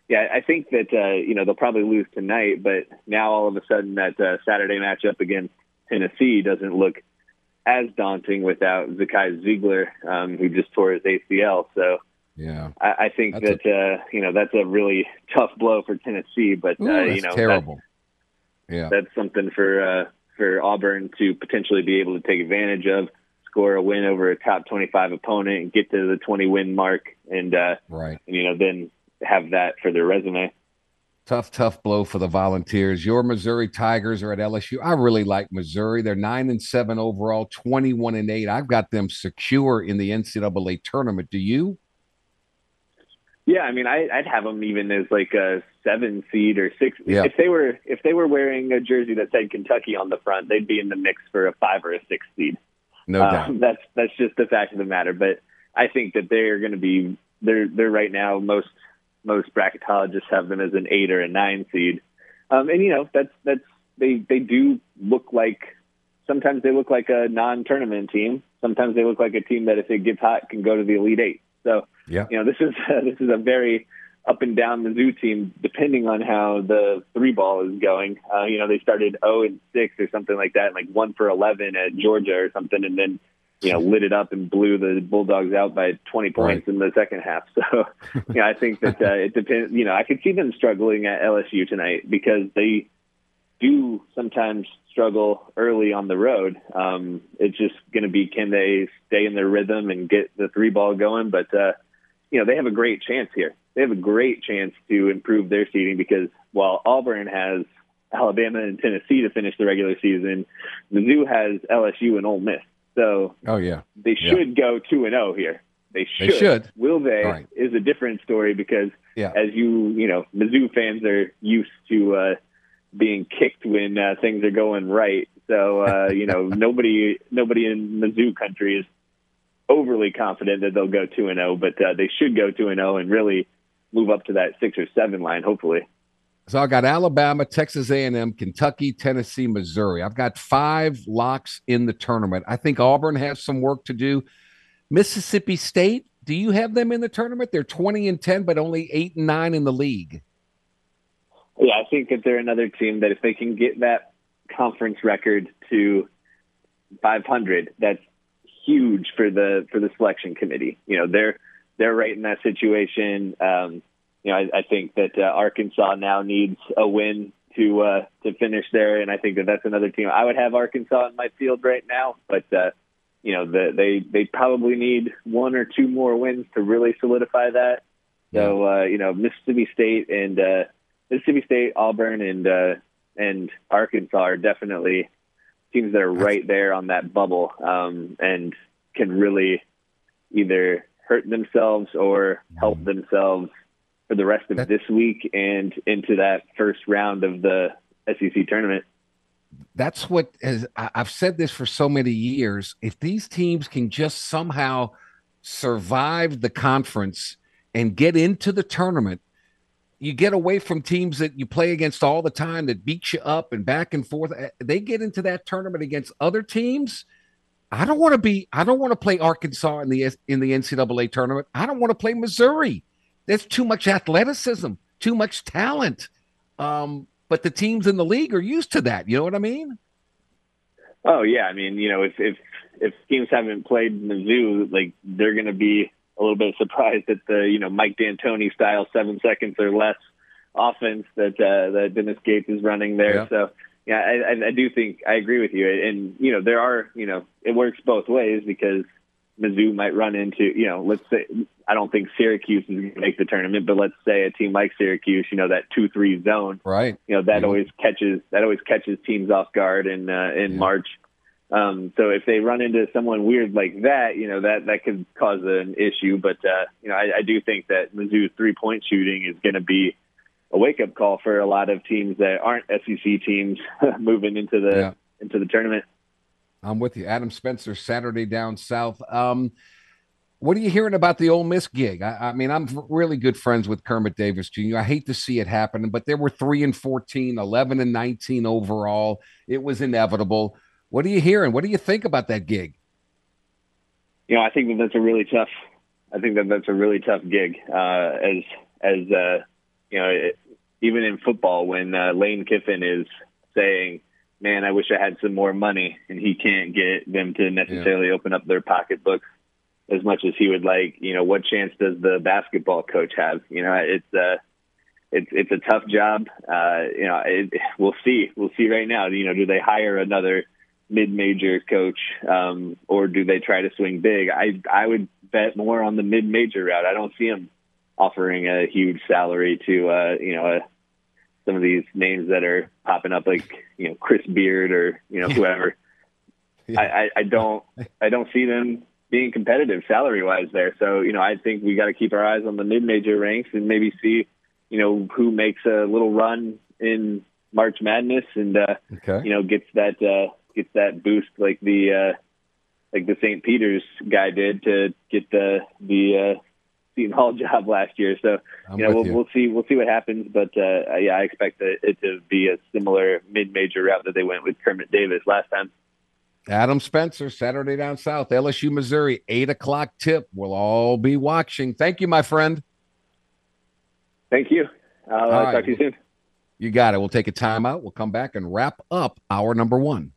yeah, I think that uh, you know they'll probably lose tonight. But now all of a sudden that uh, Saturday matchup against Tennessee doesn't look as daunting without Zakai Zeigler, um, who just tore his ACL. So yeah, I, I think that's that a, uh, you know that's a really tough blow for Tennessee. But Ooh, uh, you know, terrible. That's, yeah, that's something for uh, for Auburn to potentially be able to take advantage of score a win over a top 25 opponent and get to the 20 win mark and uh right. and, you know then have that for their resume. Tough tough blow for the volunteers. Your missouri tigers are at lsu i really like missouri. They're 9 and 7 overall 21 and 8 i've got them secure in the ncaa tournament. Do you? Yeah, I mean, I, would have them even as like a seven seed or six. Yeah. If they were if they were wearing a jersey that said Kentucky on the front, they'd be in the mix for a five or a six seed. No um, doubt. That's that's just the fact of the matter. But I think that they're going to be they're they're right now most most bracketologists have them as an eight or a nine seed. Um, and you know that's that's they they do look like sometimes they look like a non-tournament team. Sometimes they look like a team that if it gets hot can go to the elite eight. So yeah, you know this is uh, [laughs] this is a very up and down the zoo team, depending on how the three ball is going. Uh, you know, they started 0 and 6 or something like that, like 1 for 11 at Georgia or something, and then, you know, lit it up and blew the Bulldogs out by 20 points right. in the second half. [laughs] So, yeah, I think that uh, it depends. You know, I could see them struggling at LSU tonight because they do sometimes struggle early on the road. Um, it's just going to be can they stay in their rhythm and get the three ball going? But, uh, you know, they have a great chance here they have a great chance to improve their seeding because while Auburn has Alabama and Tennessee to finish the regular season, Mizzou has LSU and Ole Miss. So, oh yeah, they should yeah. go two and zero oh here. They should. They should. Will they? Right. Is a different story because, yeah. as you you know, Mizzou fans are used to uh, being kicked when uh, things are going right. So uh, you know, [laughs] nobody nobody in Mizzou country is overly confident that they'll go two and zero, oh, but uh, they should go two and zero and really move up to that six or seven line, hopefully. So I got Alabama, Texas A&M, Kentucky, Tennessee, Missouri. I've got five locks in the tournament. I think Auburn has some work to do. Mississippi State, do you have them in the tournament? They're 20 and 10 but only 8 and 9 in the league. Yeah, I think that they're another team that if they can get that conference record to 500, that's huge for the for the selection committee. You know, they're they're right in that situation. Um, you know, I, I think that uh, Arkansas now needs a win to uh, to finish there, and I think that that's another team. I would have Arkansas in my field right now, but uh, you know, the, they they probably need one or two more wins to really solidify that. So uh, you know, Mississippi State and uh, Mississippi State, Auburn, and uh, and Arkansas are definitely teams that are right there on that bubble um, and can really either hurt themselves or help mm-hmm. themselves for the rest of this week and into that first round of the SEC tournament. That's what has I've said this for so many years. If these teams can just somehow survive the conference and get into the tournament, you get away from teams that you play against all the time that beat you up and back and forth. They get into that tournament against other teams I don't want to be. I don't want to play Arkansas in the in the NCAA tournament. I don't want to play Missouri. There's too much athleticism, too much talent. Um, but the teams in the league are used to that. You know what I mean? Oh yeah, I mean you know if if if teams haven't played Mizzou, like they're going to be a little bit surprised at the you know Mike D'Antoni style seven seconds or less offense that uh, that Dennis Gates is running there. Yeah. So yeah, I, I do think I agree with you. And you know, there are you know, it works both ways because Mizzou might run into you know, let's say I don't think Syracuse is going to make the tournament, but let's say a team like Syracuse, you know, that two three zone, right? You know, that Yeah. always catches that always catches teams off guard in uh, in Yeah. March. Um, so if they run into someone weird like that, you know that that could cause an issue. But uh, you know, I, I do think that Mizzou's three point shooting is going to be a wake up call for a lot of teams that aren't SEC teams [laughs] moving into the Yeah. into the tournament. I'm with you. Adam Spencer, Saturday down south. Um, what are you hearing about the Ole Miss gig? I, I mean, I'm really good friends with Kermit Davis Jr. I hate to see it happen, but there were three and 14, 11 and 19 overall. It was inevitable. What are you hearing? What do you think about that gig? you know, I think that that's a really tough. I think that that's a really tough gig. Uh, as as uh, you know, it, even in football, when uh, Lane Kiffin is saying, "Man, I wish I had some more money," and he can't get them to necessarily open up their pocketbooks as much as he would like. You know, what chance does the basketball coach have? You know, it's uh, it's it's a tough job. Uh, you know, it, we'll see. We'll see right now. You know, do they hire another mid-major coach, um, or do they try to swing big? I I would bet more on the mid-major route. I don't see them offering a huge salary to uh, you know uh some of these names that are popping up, like you know Chris Beard or you know whoever. Yeah. I, I, I don't I don't see them being competitive salary wise there. So you know I think we got to keep our eyes on the mid-major ranks and maybe see you know who makes a little run in March Madness and uh, Okay. you know gets that uh, gets that boost like the uh, like the St. Peter's guy did to get the the uh, Seton Hall job last year. So I'm you know we'll, you. we'll see we'll see what happens, but uh, yeah, I expect it, to be a similar mid-major route that they went with Kermit Davis last time. Adam Spencer, Saturday down south, LSU, Missouri, eight o'clock tip. We'll all be watching. Thank you, my friend. Thank you. I'll uh, right. talk to you soon. You got it. We'll take a timeout. We'll come back and wrap up our number one.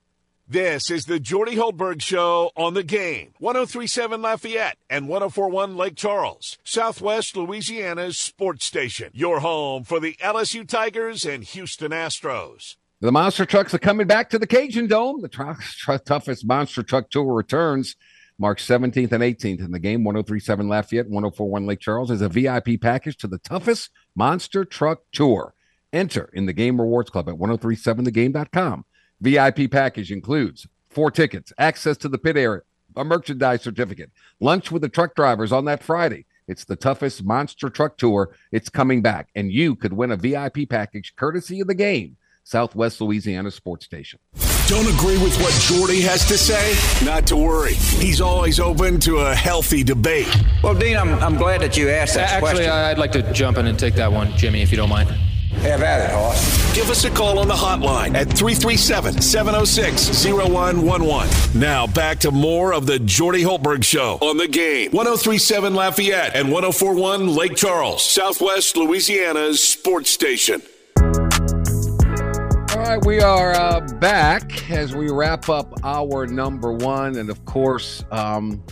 This is the Jordy Hultberg Show on the game. 1037 Lafayette and 1041 Lake Charles, Southwest Louisiana's sports station. Your home for the LSU Tigers and Houston Astros. The monster trucks are coming back to the Cajun Dome. The tr- tr- toughest monster truck tour returns March 17th and 18th in the game. 1037 Lafayette, 1041 Lake Charles is a VIP package to the toughest monster truck tour. Enter in the game rewards club at 1037thegame.com. VIP package includes four tickets, access to the pit area, a merchandise certificate, lunch with the truck drivers on that Friday. It's the toughest monster truck tour. It's coming back, and you could win a VIP package courtesy of the game. Southwest Louisiana Sports Station. Don't agree with what Jordy has to say? Not to worry. He's always open to a healthy debate. Well, Dean, I'm, I'm glad that you asked that Actually, question. I'd like to jump in and take that one, Jimmy, if you don't mind. Have at it, Hoss. Give us a call on the hotline at 337 706 0111. Now back to more of the Jordy Hultberg Show on the game. 1037 Lafayette and 1041 Lake Charles, Southwest Louisiana's sports station. All right, we are uh, back as we wrap up our number one. And of course, um,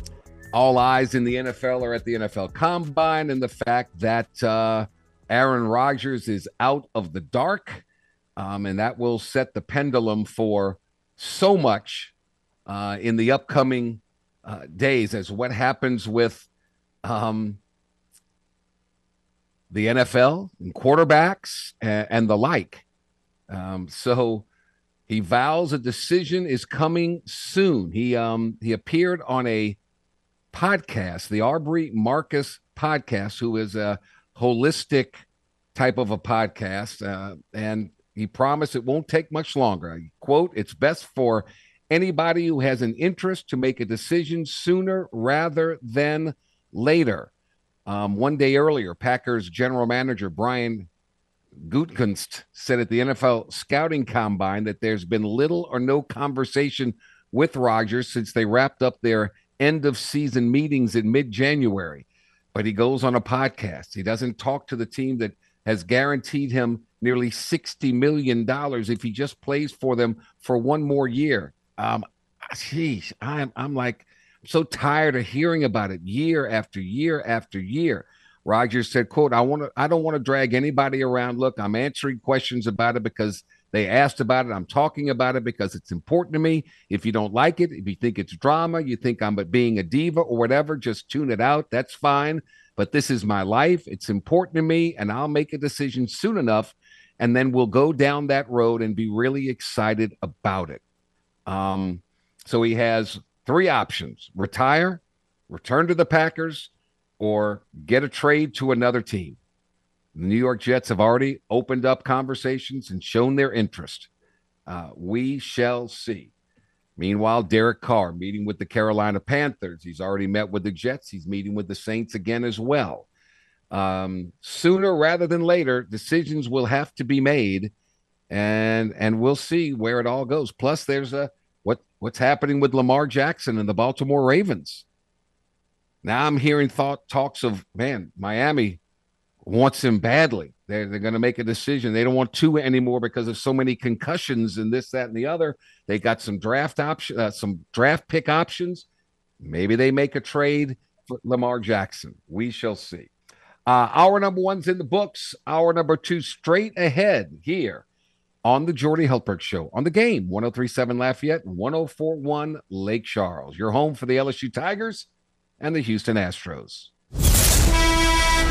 all eyes in the NFL are at the NFL Combine and the fact that uh, Aaron Rodgers is out of the dark. Um, and that will set the pendulum for so much uh, in the upcoming uh, days as what happens with um, the NFL and quarterbacks and, and the like. Um, so he vows a decision is coming soon. He um he appeared on a podcast, the Aubrey Marcus podcast, who is a holistic type of a podcast, uh, and he promised it won't take much longer. I quote: "It's best for anybody who has an interest to make a decision sooner rather than later." Um, one day earlier, Packers general manager Brian Gutekunst said at the NFL scouting combine that there's been little or no conversation with Rodgers since they wrapped up their end of season meetings in mid January. But he goes on a podcast. He doesn't talk to the team that has guaranteed him nearly $60 million if he just plays for them for one more year. Um, geez, I'm, I'm like, I'm so tired of hearing about it year after year after year. Rodgers said, "quote I want to. I don't want to drag anybody around. Look, I'm answering questions about it because." They asked about it. I'm talking about it because it's important to me. If you don't like it, if you think it's drama, you think I'm being a diva or whatever, just tune it out. That's fine. But this is my life. It's important to me, and I'll make a decision soon enough. And then we'll go down that road and be really excited about it. Um, so he has three options retire, return to the Packers, or get a trade to another team. The New York Jets have already opened up conversations and shown their interest. Uh, we shall see. Meanwhile, Derek Carr meeting with the Carolina Panthers. He's already met with the Jets. He's meeting with the Saints again as well. Um, sooner rather than later, decisions will have to be made, and and we'll see where it all goes. Plus, there's a what what's happening with Lamar Jackson and the Baltimore Ravens. Now I'm hearing thought talks of man, Miami wants him badly. They're, they're going to make a decision. They don't want two anymore because of so many concussions and this, that, and the other. They got some draft option, uh, some draft pick options. Maybe they make a trade for Lamar Jackson. We shall see. Uh, our number one's in the books. Our number two straight ahead here on the Jordy Hultberg Show on the game 1037 Lafayette and 1041 Lake Charles. Your home for the LSU Tigers and the Houston Astros.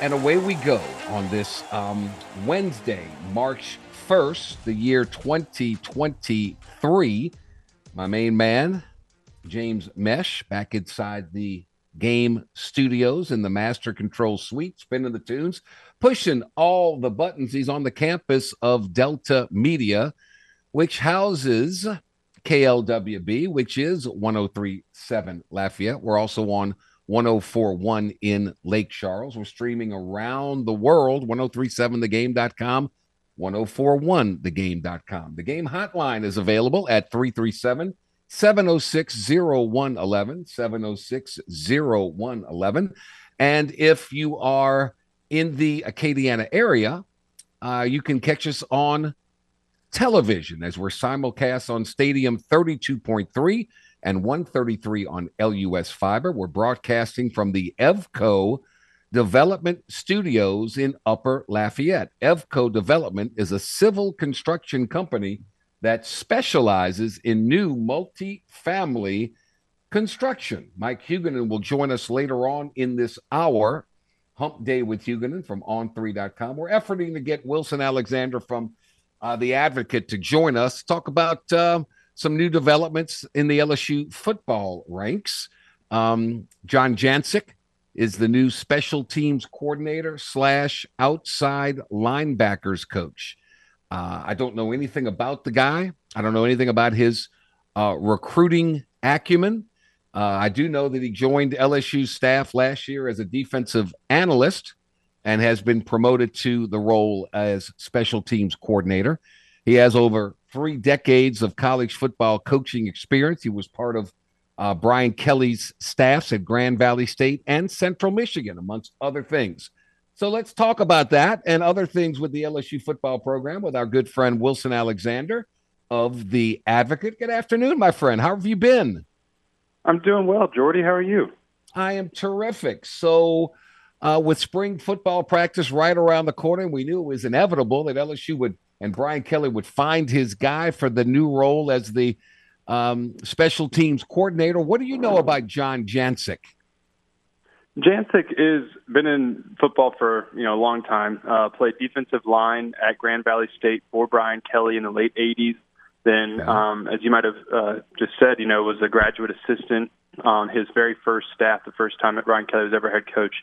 and away we go on this um, Wednesday, March 1st, the year 2023. My main man, James Mesh, back inside the game studios in the Master Control Suite, spinning the tunes, pushing all the buttons. He's on the campus of Delta Media, which houses KLWB, which is 1037 Lafayette. We're also on 1041 in Lake Charles. We're streaming around the world, 1037thegame.com, 1041thegame.com. The game hotline is available at 337 706 0111, 706 0111. And if you are in the Acadiana area, uh, you can catch us on television as we're simulcast on Stadium 32.3 and 133 on LUS Fiber. We're broadcasting from the Evco Development Studios in Upper Lafayette. Evco Development is a civil construction company that specializes in new multi-family construction. Mike Huguenin will join us later on in this hour. Hump Day with Huguenin from on3.com. We're efforting to get Wilson Alexander from uh, The Advocate to join us, talk about uh, some new developments in the LSU football ranks. Um, John Jancek is the new special teams coordinator slash outside linebackers coach. Uh, I don't know anything about the guy. I don't know anything about his uh, recruiting acumen. Uh, I do know that he joined LSU staff last year as a defensive analyst and has been promoted to the role as special teams coordinator. He has over three decades of college football coaching experience. He was part of uh, Brian Kelly's staffs at Grand Valley State and Central Michigan, amongst other things. So let's talk about that and other things with the LSU football program with our good friend Wilson Alexander of The Advocate. Good afternoon, my friend. How have you been? I'm doing well, Jordy. How are you? I am terrific. So, uh, with spring football practice right around the corner, we knew it was inevitable that LSU would – and Brian Kelly would find his guy for the new role as the um, special teams coordinator. What do you know about John Jancek? Jancek has been in football for you know a long time. Uh, played defensive line at Grand Valley State for Brian Kelly in the late '80s. Then, um, as you might have uh, just said, you know, was a graduate assistant on his very first staff, the first time that Brian Kelly was ever head coach.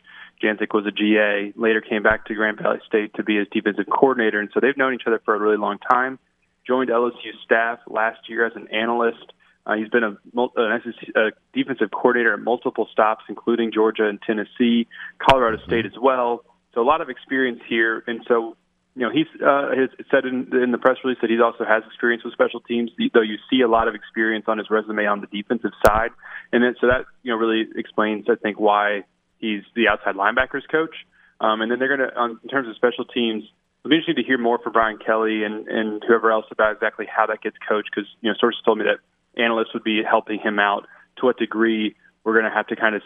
Jancek was a GA, later came back to Grand Valley State to be his defensive coordinator. And so they've known each other for a really long time. Joined LSU staff last year as an analyst. Uh, he's been a, an SEC, a defensive coordinator at multiple stops, including Georgia and Tennessee, Colorado State as well. So a lot of experience here, and so you know, he's uh, has said in, in the press release that he also has experience with special teams, though you see a lot of experience on his resume on the defensive side, and then, so that you know really explains, I think, why he's the outside linebackers coach. Um, and then they're going to, in terms of special teams, it'll be interesting to hear more from Brian Kelly and, and whoever else about exactly how that gets coached, because you know sources told me that analysts would be helping him out. To what degree we're going to have to kind of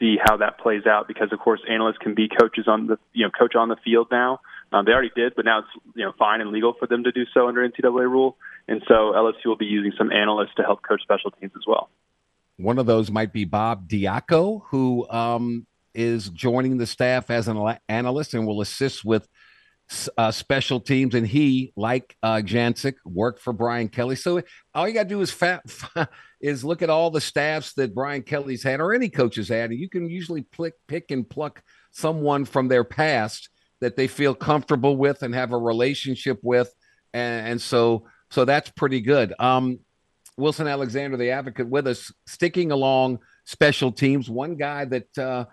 see how that plays out, because of course analysts can be coaches on the you know coach on the field now. Um, they already did, but now it's you know fine and legal for them to do so under NCAA rule. And so LSU will be using some analysts to help coach special teams as well. One of those might be Bob Diaco, who um, is joining the staff as an analyst and will assist with uh, special teams. And he, like uh, Jancek, worked for Brian Kelly. So all you got to do is fat, [laughs] is look at all the staffs that Brian Kelly's had or any coaches had, and you can usually pick, pick and pluck someone from their past that they feel comfortable with and have a relationship with, and, and so so that's pretty good. Um, Wilson Alexander, the advocate, with us, sticking along special teams. One guy that uh,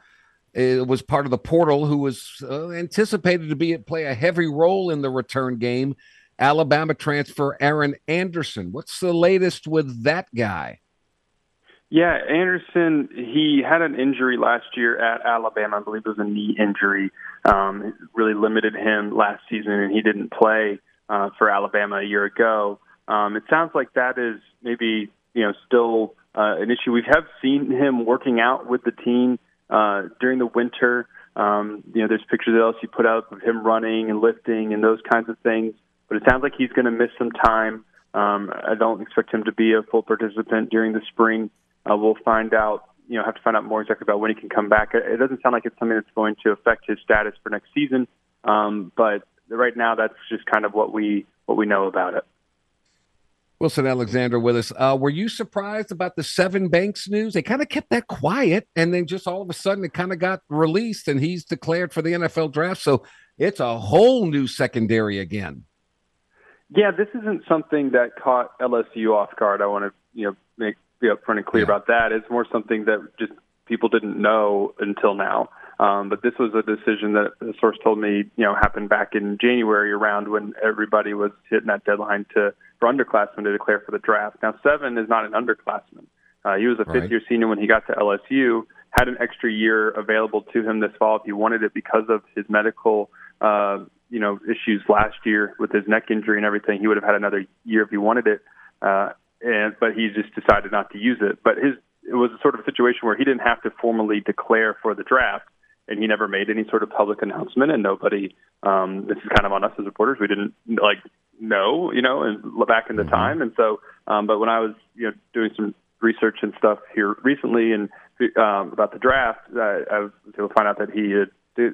was part of the portal who was uh, anticipated to be play a heavy role in the return game. Alabama transfer Aaron Anderson. What's the latest with that guy? Yeah, Anderson, he had an injury last year at Alabama. I believe it was a knee injury. Um, it really limited him last season, and he didn't play uh, for Alabama a year ago. Um, it sounds like that is maybe you know still uh, an issue. We have seen him working out with the team uh, during the winter. Um, you know, there's pictures that LSU put out of him running and lifting and those kinds of things. But it sounds like he's going to miss some time. Um, I don't expect him to be a full participant during the spring. Uh, we'll find out, you know, have to find out more exactly about when he can come back. It doesn't sound like it's something that's going to affect his status for next season, um, but right now that's just kind of what we what we know about it. Wilson Alexander with us. Uh, were you surprised about the Sevyn Banks news? They kind of kept that quiet, and then just all of a sudden it kind of got released, and he's declared for the NFL draft. So it's a whole new secondary again. Yeah, this isn't something that caught LSU off guard. I want to you know be upfront and clear yeah. about that. It's more something that just people didn't know until now. Um, but this was a decision that the source told me, you know, happened back in January around when everybody was hitting that deadline to for underclassmen to declare for the draft. Now, Sevyn is not an underclassman. Uh, he was a fifth year senior when he got to LSU. Had an extra year available to him this fall if he wanted it because of his medical, uh, you know, issues last year with his neck injury and everything. He would have had another year if he wanted it. Uh, and but he just decided not to use it. But his it was a sort of situation where he didn't have to formally declare for the draft, and he never made any sort of public announcement, and nobody. Um, this is kind of on us as reporters. We didn't like know, you know, and back in the mm-hmm. time, and so. Um, but when I was, you know, doing some research and stuff here recently, and um, about the draft, I, I was able to find out that he had,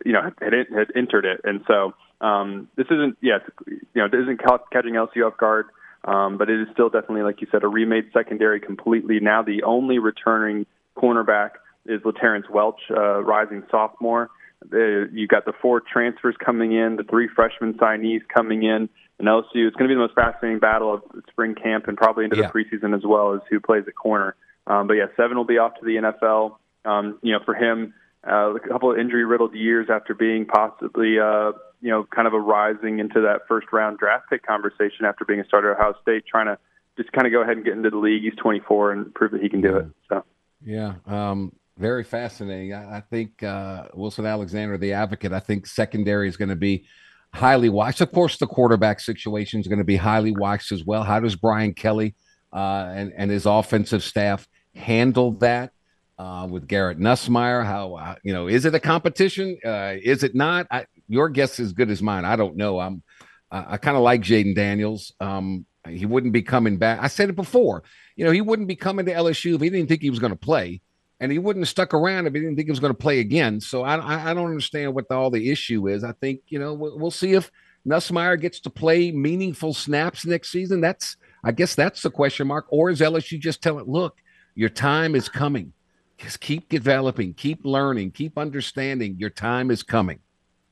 you know, had, had entered it, and so um, this isn't, yeah, you know, it isn't catching LSU off guard. Um, but it is still definitely, like you said, a remade secondary completely. Now the only returning cornerback is LaTerrence Welch, uh, rising sophomore. Uh, you got the four transfers coming in, the three freshman signees coming in, and LSU. It's going to be the most fascinating battle of spring camp and probably into yeah. the preseason as well as who plays at corner. Um, but yeah, Sevyn will be off to the NFL. Um, you know, for him, uh, a couple of injury riddled years after being possibly uh, you know, kind of a rising into that first round draft pick conversation after being a starter at Ohio State, trying to just kind of go ahead and get into the league. He's 24 and prove that he can do it. So, yeah, um, very fascinating. I, I think uh, Wilson Alexander, the advocate, I think secondary is going to be highly watched. Of course, the quarterback situation is going to be highly watched as well. How does Brian Kelly uh, and, and his offensive staff handle that? Uh, with Garrett Nussmeier, how uh, you know is it a competition? Uh, is it not? I, your guess is as good as mine. I don't know. I'm I, I kind of like Jayden Daniels. Um, he wouldn't be coming back. I said it before. You know, he wouldn't be coming to LSU if he didn't think he was going to play, and he wouldn't have stuck around if he didn't think he was going to play again. So I, I, I don't understand what the, all the issue is. I think you know we'll, we'll see if Nussmeier gets to play meaningful snaps next season. That's I guess that's the question mark. Or is LSU just telling, look, your time is coming. Just keep developing, keep learning, keep understanding. Your time is coming.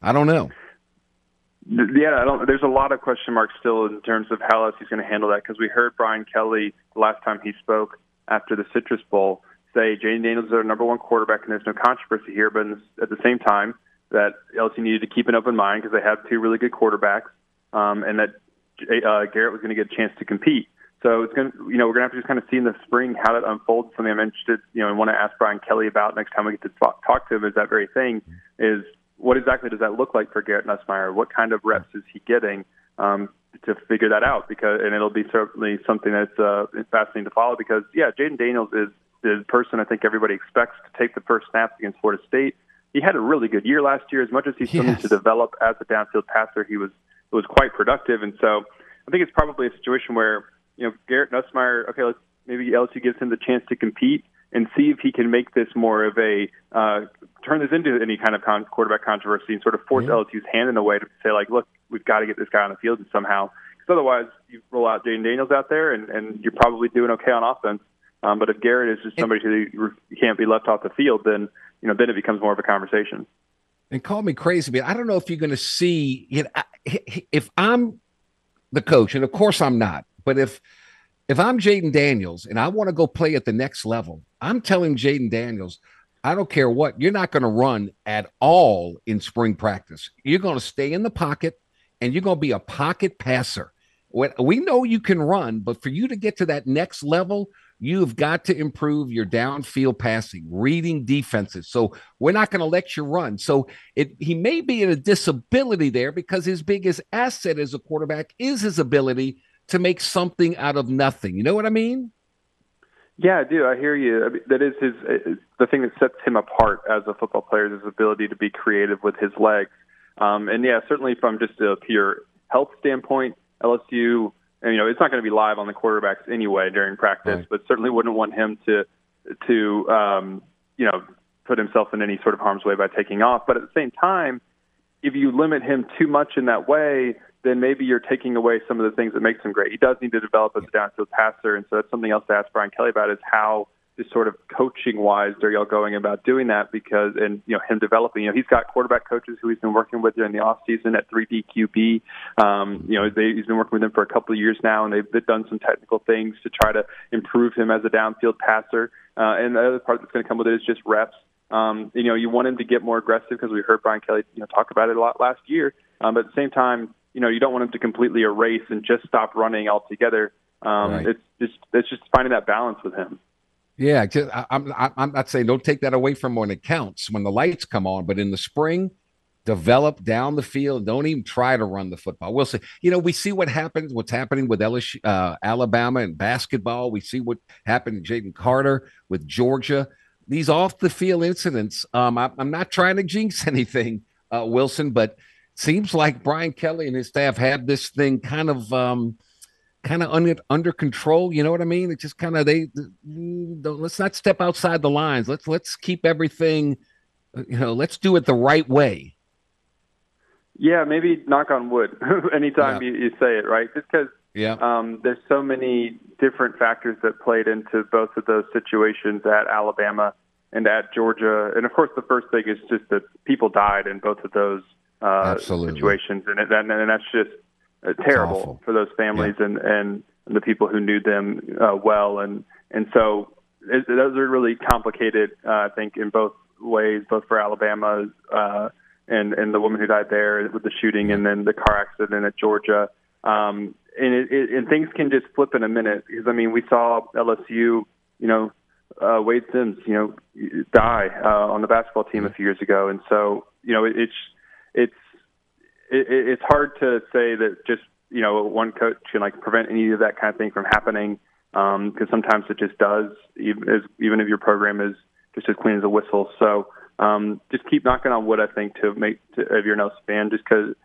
I don't know. Yeah, I don't. There's a lot of question marks still in terms of how else he's going to handle that because we heard Brian Kelly the last time he spoke after the Citrus Bowl say Jayden Daniels is our number one quarterback and there's no controversy here, but at the same time, that LSU needed to keep an open mind because they have two really good quarterbacks, um, and that uh, Garrett was going to get a chance to compete. So it's going to, you know, we're going to have to just kind of see in the spring how that unfolds. Something I'm interested, you know, and want to ask Brian Kelly about next time we get to talk, talk to him is that very thing is what exactly does that look like for Garrett Nussmeier? What kind of reps is he getting um, to figure that out? Because and it'll be certainly something that's uh, fascinating to follow. Because yeah, Jayden Daniels is the person I think everybody expects to take the first snaps against Florida State. He had a really good year last year. As much as he still yes. needs to develop as a downfield passer, he was was quite productive. And so I think it's probably a situation where you know, Garrett Nussmeier, okay, let's maybe LSU gives him the chance to compete and see if he can make this more of a uh, turn this into any kind of con- quarterback controversy and sort of force mm-hmm. LSU's hand in a way to say like, look, we've got to get this guy on the field somehow. Because otherwise, you roll out Jayden Daniels out there and, and you're probably doing okay on offense. Um, but if Garrett is just somebody who can't be left off the field, then you know then it becomes more of a conversation. And call me crazy, but I don't know if you're going to see. You know, if I'm the coach, and of course I'm not, but if if I'm Jayden Daniels and I want to go play at the next level, I'm telling Jayden Daniels, I don't care what, you're not going to run at all in spring practice. You're going to stay in the pocket and you're going to be a pocket passer. We know you can run, but for you to get to that next level, you've got to improve your downfield passing, reading defenses. So we're not going to let you run. So it, he may be in a disability there because his biggest asset as a quarterback is his ability to make something out of nothing. You know what I mean? Yeah, I do. I hear you. I mean, that is his uh, the thing that sets him apart as a football player is his ability to be creative with his legs. Um, and yeah, certainly from just a pure health standpoint, LSU, and, you know, it's not going to be live on the quarterbacks anyway during practice, right. but certainly wouldn't want him to to um, you know put himself in any sort of harm's way by taking off. But at the same time, if you limit him too much in that way, then maybe you're taking away some of the things that makes him great. He does need to develop as a downfield passer, and so that's something else to ask Brian Kelly about is how just sort of coaching wise are y'all going about doing that? Because and you know him developing you know he's got quarterback coaches who he's been working with during the off season at 3D QB um, you know they, he's been working with them for a couple of years now and they've done some technical things to try to improve him as a downfield passer. Uh, and the other part that's going to come with it is just reps. Um, you know you want him to get more aggressive because we heard Brian Kelly you know talk about it a lot last year. Um, but at the same time you know, you don't want him to completely erase and just stop running altogether. Um, right. It's just it's just finding that balance with him. Yeah, I'm I'm not saying don't take that away from when it counts when the lights come on, but in the spring, develop down the field. Don't even try to run the football. We'll see. You know, we see what happens. What's happening with LSU, uh, Alabama and basketball. We see what happened to Jalen Carter with Georgia. These off the field incidents. Um, I, am not trying to [laughs] jinx anything, uh, Wilson, but seems like Brian Kelly and his staff had this thing kind of um, kind of under under control. You know what I mean? It just kind of they let's not step outside the lines. Let's let's keep everything. You know, let's do it the right way. Yeah, maybe knock on wood [laughs] anytime yeah. you, you, say it, right? Just because yeah. um, there's so many different factors that played into both of those situations at Alabama and at Georgia. And of course, the first thing is just that people died in both of those uh, situations, and, it, and, and that's just uh, terrible for those families yeah. and, and the people who knew them uh, well, and and so it, those are really complicated. Uh, I think in both ways, both for Alabama uh, and and the woman who died there with the shooting, and then the car accident at Georgia. Um, and it, it, and things can just flip in a minute because I mean we saw LSU, you know, uh, Wayde Sims, you know, die uh, on the basketball team a few years ago, and so you know it, it's it's it, it's hard to say that just you know one coach can like prevent any of that kind of thing from happening because um, sometimes it just does even as even if your program is just as clean as a whistle. So um, just keep knocking on wood. I think to make to, if you're an LSU fan, just because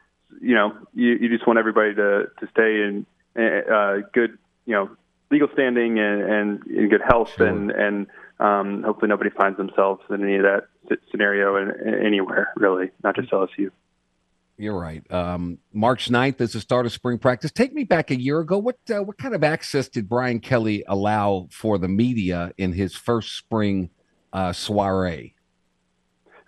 you know you, you just want everybody to to stay in uh, good you know legal standing and, and in good health sure. and and um, hopefully nobody finds themselves in any of that scenario in, anywhere really, not just LSU. You're right. Um, March 9th is the start of spring practice. Take me back a year ago. What uh, what kind of access did Brian Kelly allow for the media in his first spring uh, soiree?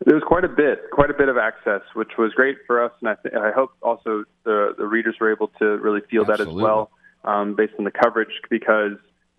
There was quite a bit, quite a bit of access, which was great for us, and I, th- I hope also the the readers were able to really feel Absolutely. that as well, um, based on the coverage, because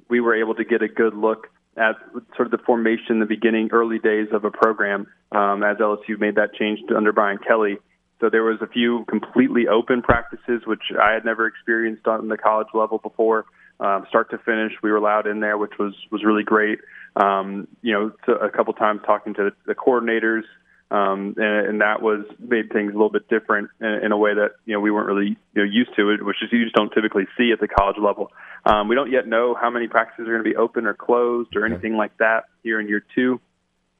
we were able to get a good look at sort of the formation, the beginning, early days of a program um, as LSU made that change to, under Brian Kelly. So there was a few completely open practices, which I had never experienced on the college level before. Um, start to finish, we were allowed in there, which was was really great. Um, you know, a couple times talking to the coordinators, um, and, and that was made things a little bit different in, in a way that you know we weren't really you know, used to it, which is you just don't typically see at the college level. Um, we don't yet know how many practices are going to be open or closed or anything like that here in year two.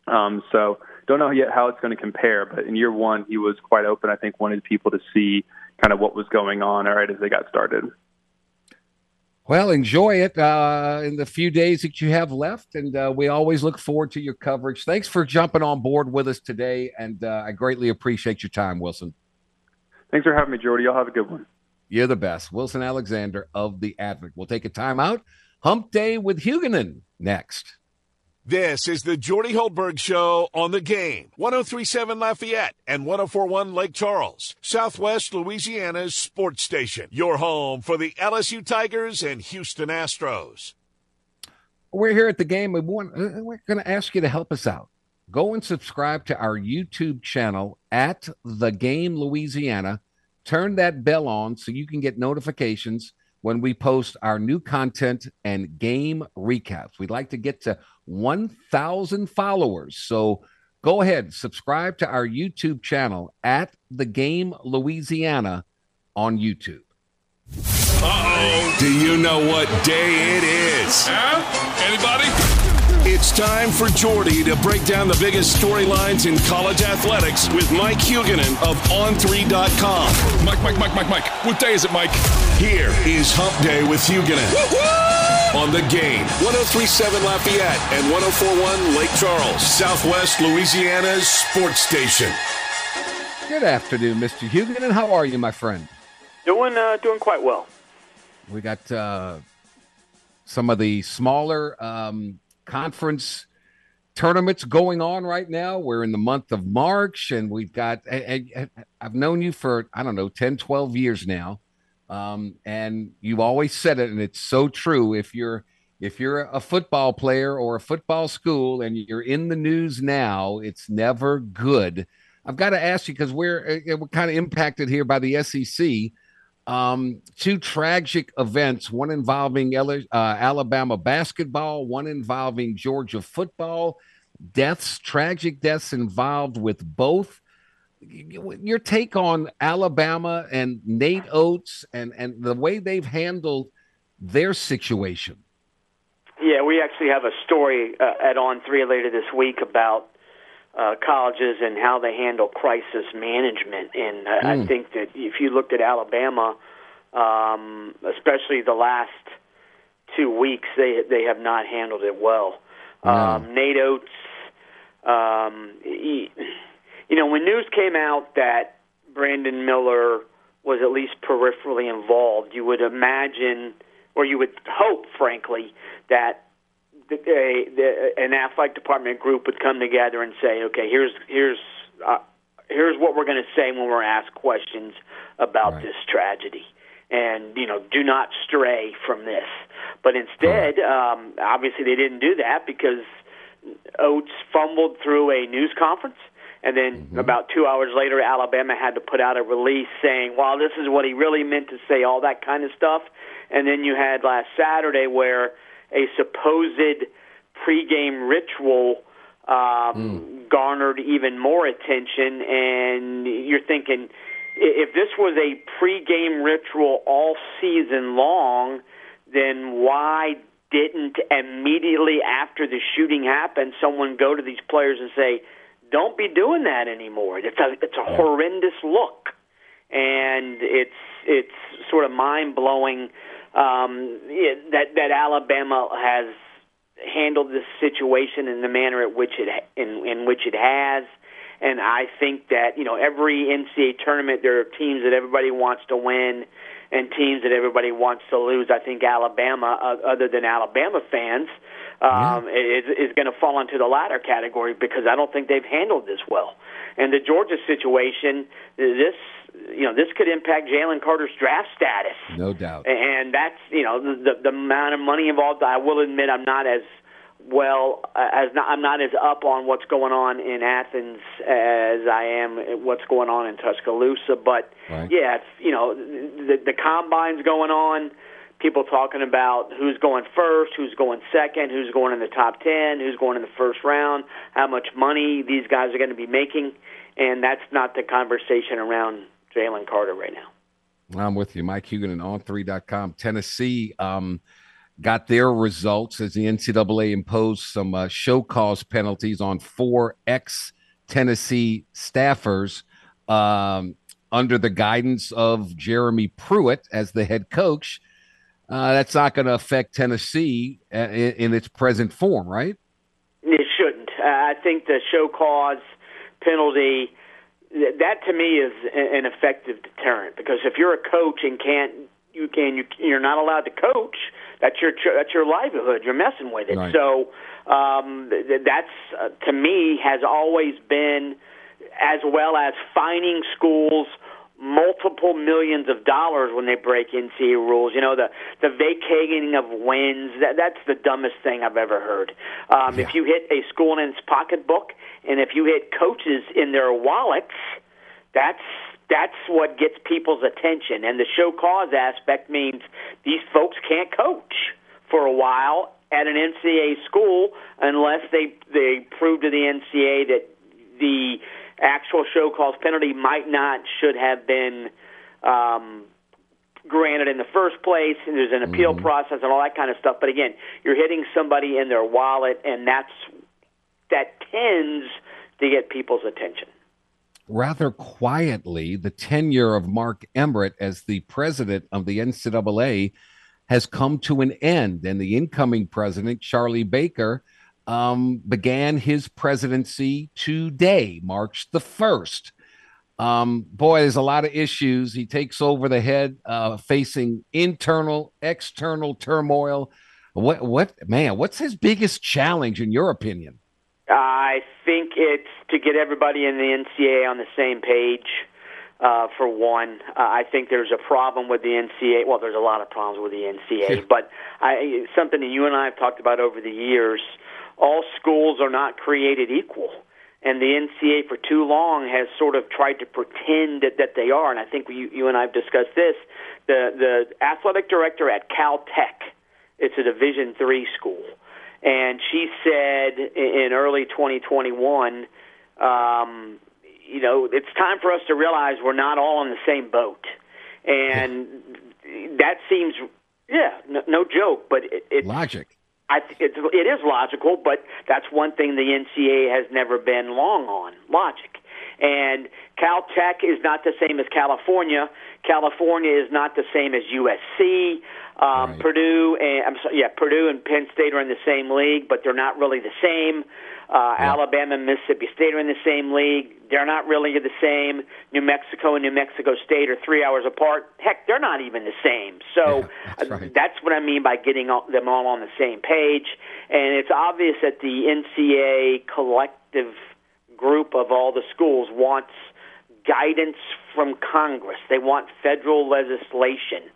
Um, so don't know yet how it's going to compare. But in year one, he was quite open. I think wanted people to see kind of what was going on All right, as they got started. Well, enjoy it uh, in the few days that you have left, and uh, we always look forward to your coverage. Thanks for jumping on board with us today, and uh, I greatly appreciate your time, Wilson. Thanks for having me, Jordy. Y'all have a good one. You're the best, Wilson Alexander of the Advocate. We'll take a time out. Hump Day with Huguenin next. This is the Jordy Hultberg Show on the game. 1037 Lafayette and 1041 Lake Charles, Southwest Louisiana's sports station. Your home for the LSU Tigers and Houston Astros. We're here at the game. We want, uh, we're going to ask you to help us out. Go and subscribe to our YouTube channel at The Game Louisiana. Turn that bell on so you can get notifications when we post our new content and game recaps. We'd like to get to 1,000 followers. So go ahead, subscribe to our YouTube channel at The Game Louisiana on YouTube. Uh-oh. Do you know what day it is? Huh? Anybody? It's time for Jordy to break down the biggest storylines in college athletics with Mike Huguenin of On3.com. Mike, Mike, Mike, Mike, Mike. What day is it, Mike? Here is Hump Day with Huguenin. On the game, 1037 Lafayette and 1041 Lake Charles, Southwest Louisiana's sports station. Good afternoon, Mr. Huguenin. How are you, my friend? Doing, uh, doing quite well. We got uh, some of the smaller um, conference tournaments going on right now. We're in the month of March, and we've got, I, have known you for, I don't know, 10, 12 years now. Um, and you've always said it, and it's so true. If you're, if you're a football player or a football school and you're in the news now, it's never good. I've got to ask you because we're, we're kind of impacted here by the SEC um, two tragic events, one involving uh, Alabama basketball, one involving Georgia football. Deaths, tragic deaths involved with both. Your take on Alabama and Nate Oats and, and the way they've handled their situation. Yeah, we actually have a story uh, at On Three later this week about uh, colleges and how they handle crisis management. And uh, mm. I hmm. think that if you looked at Alabama, um, especially the last two weeks, they they have not handled it well. Mm. Um, Nate Oats, um, he, you know, when news came out that Brandon Miller was at least peripherally involved, you would imagine, or you would hope, frankly, that the, the, an athletic department group would come together and say, okay, here's here's uh, here's what we're going to say when we're asked questions about right. this tragedy, and you know, do not stray from this. But instead, right. um, obviously, they didn't do that because Oats fumbled through a news conference. And then mm-hmm. about two hours later, Alabama had to put out a release saying, well, this is what he really meant to say, all that kind of stuff. And then you had last Saturday where a supposed pregame ritual um, mm. garnered even more attention. And you're thinking, if this was a pregame ritual all season long, then why didn't immediately after the shooting happened someone go to these players and say, "Don't be doing that anymore"? It's a it's a horrendous look, and it's it's sort of mind blowing um, that that Alabama has handled this situation in the manner at which it in, in which it has. And I think that you know every NCAA tournament there are teams that everybody wants to win and teams that everybody wants to lose. I think Alabama, uh, other than Alabama fans, um, yeah. is, is going to fall into the latter category because I don't think they've handled this well. And the Georgia situation, this you know, this could impact Jalen Carter's draft status. No doubt. And that's, you know, the, the amount of money involved. I will admit I'm not as well uh, as not, I'm not as up on what's going on in Athens as I am what's going on in Tuscaloosa. But right. yeah, it's, you know the the combine's going on. People talking about who's going first, who's going second, who's going in the top ten, who's going in the first round, how much money these guys are going to be making, and that's not the conversation around Jalen Carter right now. I'm with you, Mike Huguenin On3.com. Tennessee. Um, got their results as the NCAA imposed some uh, show cause penalties on four ex Tennessee staffers um, under the guidance of Jeremy Pruitt as the head coach. Uh, that's not going to affect Tennessee uh, in, in, its present form, right? It shouldn't. Uh, I think the show cause penalty that to me is an effective deterrent because if you're a coach and can't you can you, you're not allowed to coach that's your that's your livelihood. You're messing with it. Right. So um, that's uh, to me has always been, as well as fining schools multiple millions of dollars when they break NCAA rules. You know, the the vacating of wins. That that's the dumbest thing I've ever heard. Um, yeah. If you hit a school in its pocketbook, and if you hit coaches in their wallets, that's that's what gets people's attention. And the show cause aspect means these folks can't coach for a while at an NCAA school unless they they prove to the NCAA that the actual show cause penalty might not should have been um, granted in the first place. And there's an appeal mm-hmm. process and all that kind of stuff. But again, you're hitting somebody in their wallet, and that's that tends to get people's attention rather quietly, the tenure of Mark Emmert as the president of the NCAA has come to an end, and the incoming president, Charlie Baker, um, began his presidency today, March the 1st. Um, boy, there's a lot of issues. He takes over the head, uh, facing internal, external turmoil. What, what, man, what's his biggest challenge, in your opinion? I think it's to get everybody in the NCAA on the same page. Uh, for one, uh, I think there's a problem with the NCAA. Well, there's a lot of problems with the NCAA, but I, something that you and I have talked about over the years. All schools are not created equal, and the NCAA for too long has sort of tried to pretend that, that they are. And I think you, you and I have discussed this. The the athletic director at Caltech, it's a Division three school and she said in early 2021, um, you know, it's time for us to realize we're not all in the same boat, and that seems, yeah, no, no joke, but it, it logic. I, it, it is logical, but that's one thing the NCAA has never been long on logic. And Caltech is not the same as California. California is not the same as USC. Um, right. Purdue and I'm sorry, yeah, Purdue and Penn State are in the same league, but they're not really the same. Uh, yeah. Alabama and Mississippi State are in the same league. They're not really the same. New Mexico and New Mexico State are three hours apart. Heck, they're not even the same. So yeah, that's, uh, right. that's what I mean by getting all, them all on the same page. And it's obvious that the NCAA collective group of all the schools wants guidance from Congress. They want federal legislation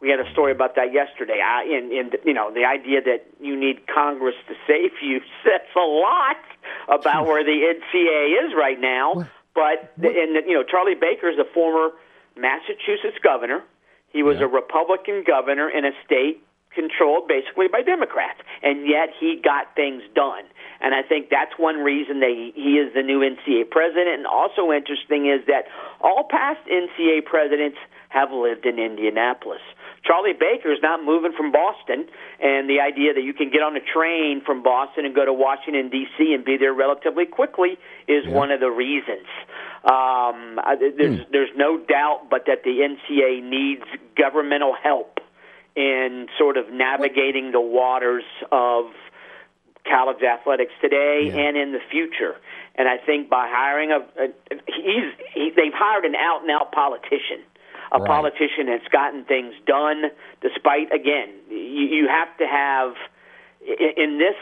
we had a story about that yesterday. I, in, in you know, the idea that you need Congress to save you [laughs] says a lot about where the NCAA is right now. But and you know, Charlie Baker is a former Massachusetts governor. He was yeah. a Republican governor in a state controlled basically by Democrats, and yet he got things done. And I think that's one reason they he is the new NCAA president. And also interesting is that all past NCAA presidents have lived in Indianapolis. Charlie Baker is not moving from Boston, and the idea that you can get on a train from Boston and go to Washington D.C. and be there relatively quickly is yeah. one of the reasons. Um, there's hmm. there's no doubt, but that the NCAA needs governmental help in sort of navigating the waters of college athletics today yeah. and in the future. And I think by hiring a, a he's he, they've hired an out and out politician a right. politician that's gotten things done despite again you, you have to have in this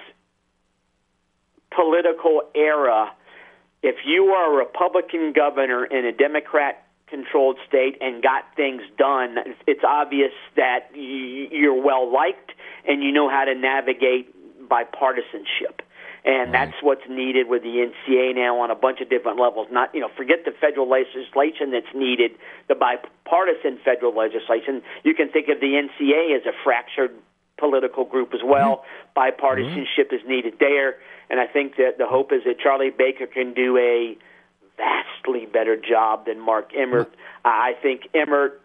political era if you are a republican governor in a democrat controlled state and got things done it's obvious that you're well liked and you know how to navigate bipartisanship. And right. that's what's needed with the NCAA now on a bunch of different levels. Not, you know, forget the federal legislation that's needed, the bipartisan federal legislation. You can think of the NCAA as a fractured political group as well. Mm-hmm. Bipartisanship mm-hmm. is needed there. And I think that the hope is that Charlie Baker can do a vastly better job than Mark Emmert. I think Emmert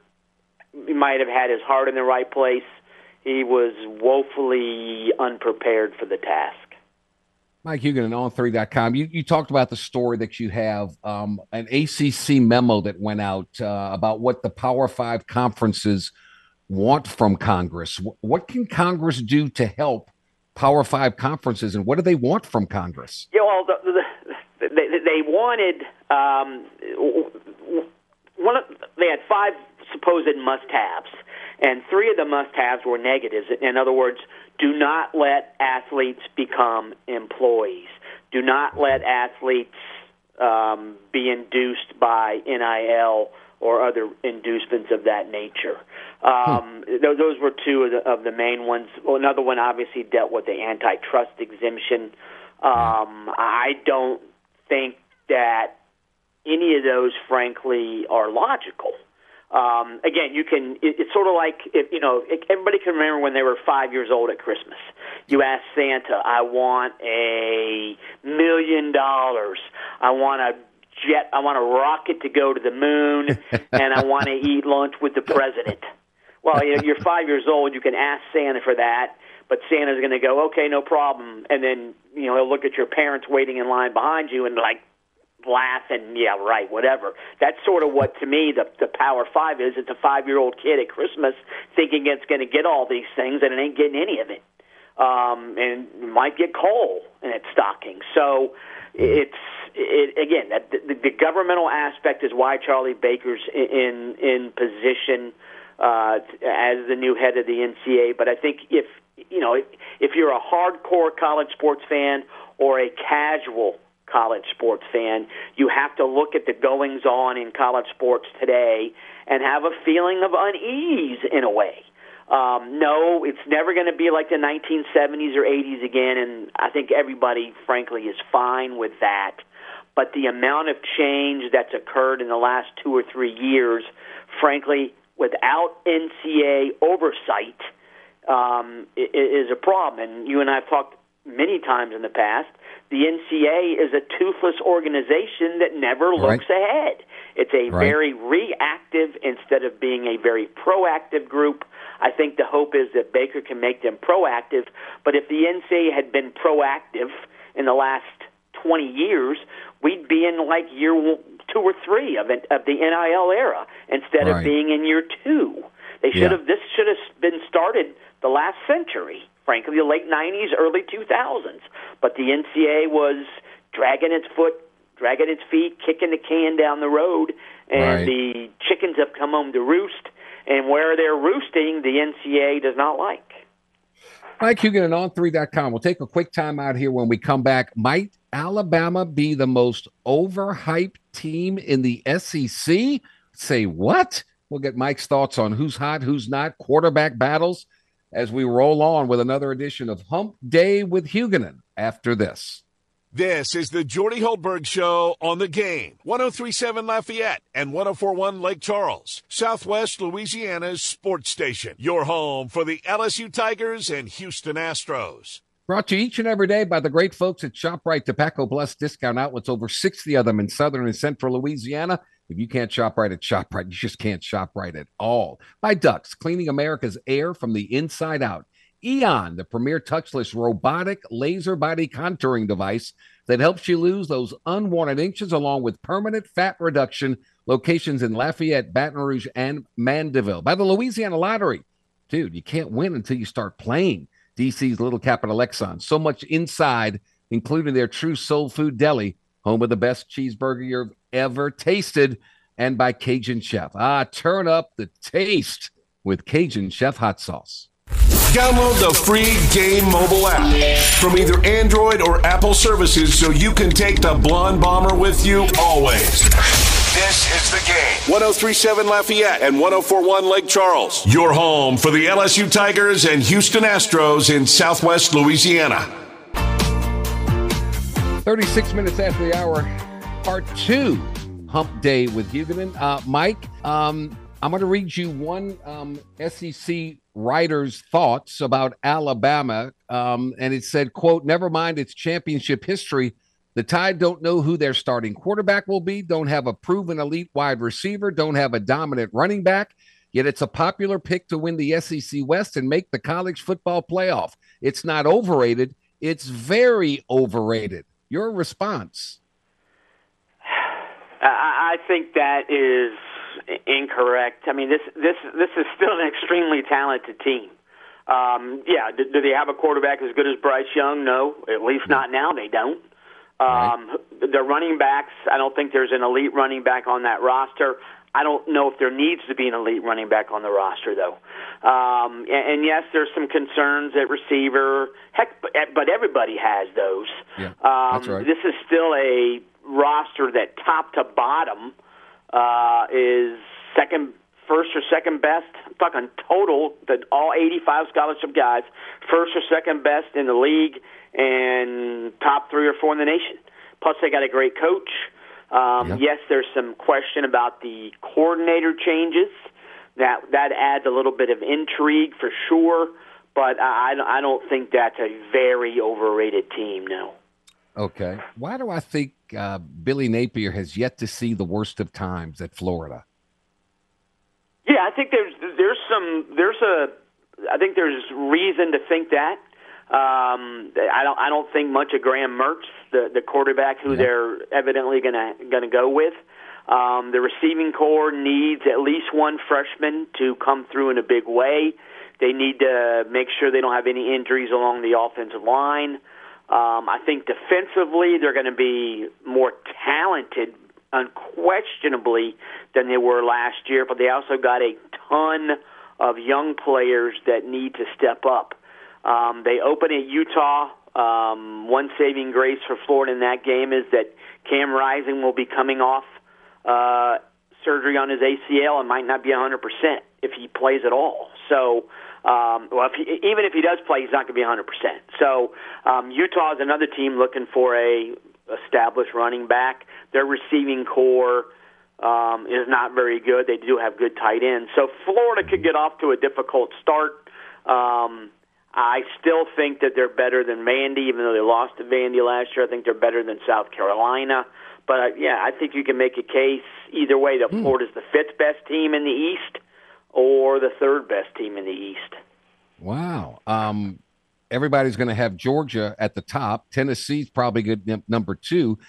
might have had his heart in the right place. He was woefully unprepared for the task. Mike Huguenin on3.com. You, you talked about the story that you have, um, an ACC memo that went out uh, about what the Power Five conferences want from Congress. What can Congress do to help Power Five conferences, and what do they want from Congress? Yeah, well, the, the, they, they wanted um, one. Of, they had five supposed must-haves, and three of the must-haves were negatives. In other words, do not let athletes become employees. Do not let athletes um, be induced by NIL or other inducements of that nature. Um, hmm. Those were two of the, of the main ones. Well, another one obviously dealt with the antitrust exemption. Um, I don't think that any of those, frankly, are logical. Um, again, you can. It, it's sort of like if you know. It, everybody can remember when they were five years old at Christmas. You ask Santa, "I want a million dollars. I want a jet. I want a rocket to go to the moon, [laughs] and I want to eat lunch with the president." Well, you know, you're five years old. You can ask Santa for that, but Santa's going to go, "Okay, no problem," and then you know he'll look at your parents waiting in line behind you and like laugh and yeah, right, whatever. That's sort of what to me the the Power Five is. It's a five year old kid at Christmas thinking it's going to get all these things and it ain't getting any of it, um, and might get coal in its stocking. So it's it, again that the, the governmental aspect is why Charlie Baker's in in position uh, as the new head of the NCAA. But I think if you know if, if you're a hardcore college sports fan or a casual college sports fan. You have to look at the goings on in college sports today and have a feeling of unease in a way. Um, no, it's never going to be like the 1970s or 80s again, and I think everybody, frankly, is fine with that. But the amount of change that's occurred in the last two or three years, frankly, without NCAA oversight, um, is a problem. And you and I have talked many times in the past the NCAA is a toothless organization that never looks right. ahead. It's a right. very reactive instead of being a very proactive group. I think the hope is that Baker can make them proactive. But if the NCAA had been proactive in the last 20 years, we'd be in like year two or three of, it, of the NIL era instead right. of being in year two. They should yeah. have. This should have been started the last century frankly, the late 90s, early 2000s. But the NCAA was dragging its foot, dragging its feet, kicking the can down the road, and right. the chickens have come home to roost. And where they're roosting, the NCAA does not like. Mike Huguenin on3.com. We'll take a quick time out here when we come back. Might Alabama be the most overhyped team in the SEC? Say what? We'll get Mike's thoughts on who's hot, who's not, quarterback battles as we roll on with another edition of Hump Day with Huguenin after this. This is the Jordy Hultberg Show on the game. 1037 Lafayette and 1041 Lake Charles, Southwest Louisiana's sports station. Your home for the LSU Tigers and Houston Astros. Brought to you each and every day by the great folks at ShopRite Tobacco Plus Discount Outlets, over 60 of them in southern and central Louisiana. If you can't shop right at ShopRite, [laughs] you just can't shop right at all. By Ducks, cleaning America's air from the inside out. Eon, the premier touchless robotic laser body contouring device that helps you lose those unwanted inches along with permanent fat reduction. Locations in Lafayette, Baton Rouge, and Mandeville. By the Louisiana Lottery. Dude, you can't win until you start playing. DC's Little Capital Exxon. So much inside, including their true soul food deli, home of the best cheeseburger you've ever tasted, and by Cajun Chef. Ah, turn up the taste with Cajun Chef hot sauce. Download the free Game mobile app from either Android or Apple services so you can take the Blonde Bomber with you always. This is the game. 1037 Lafayette and 1041 Lake Charles. Your home for the LSU Tigers and Houston Astros in Southwest Louisiana. 36 minutes after the hour, part two, Hump Day with Huguenin. Uh, Mike, um, I'm going to read you one um, SEC writer's thoughts about Alabama, um, and it said, "quote Never mind its championship history." The Tide don't know who their starting quarterback will be, don't have a proven elite wide receiver, don't have a dominant running back, yet it's a popular pick to win the SEC West and make the college football playoff. It's not overrated, it's very overrated. Your response? I think that is incorrect. I mean, this this this is still an extremely talented team. Um, yeah, do, do they have a quarterback as good as Bryce Young? No, at least not now. They don't. Um, right. Their running backs, I don't think there's an elite running back on that roster. I don't know if there needs to be an elite running back on the roster, though. Um, and, and yes, there's some concerns at receiver. Heck, but, but everybody has those. Yeah, um, that's right. This is still a roster that, top to bottom, uh, is second, first or second best. I'm talking total, that all 85 scholarship guys, first or second best in the league and top three or four in the nation. Plus, they got a great coach. Um, yep. Yes, there's some question about the coordinator changes. That that adds a little bit of intrigue for sure, but I, I don't think that's a very overrated team. No. Okay. Why do I think uh, Billy Napier has yet to see the worst of times at Florida? Yeah, I think there's there's some there's a I think there's reason to think that. Um, I don't I don't think much of Graham Mertz, the the quarterback who yeah. they're evidently gonna gonna go with. Um, the receiving corps needs at least one freshman to come through in a big way. They need to make sure they don't have any injuries along the offensive line. Um, I think defensively they're going to be more talented, unquestionably, than they were last year. But they also got a ton of young players that need to step up. Um, they open at Utah. Um, one saving grace for Florida in that game is that Cam Rising will be coming off uh, surgery on his ACL and might not be 100% if he plays at all. So, um, well, if he, even if he does play, he's not going to be 100%. So, um, Utah is another team looking for a established running back. Their receiving core um, is not very good. They do have good tight ends. So, Florida could get off to a difficult start. Um, I still think that they're better than Vandy, even though they lost to Vandy last year. I think they're better than South Carolina. But uh, yeah, I think you can make a case either way that mm. Florida's the fifth best team in the East or the third best team in the East. Wow. Um, everybody's going to have Georgia at the top. Tennessee's probably good number two.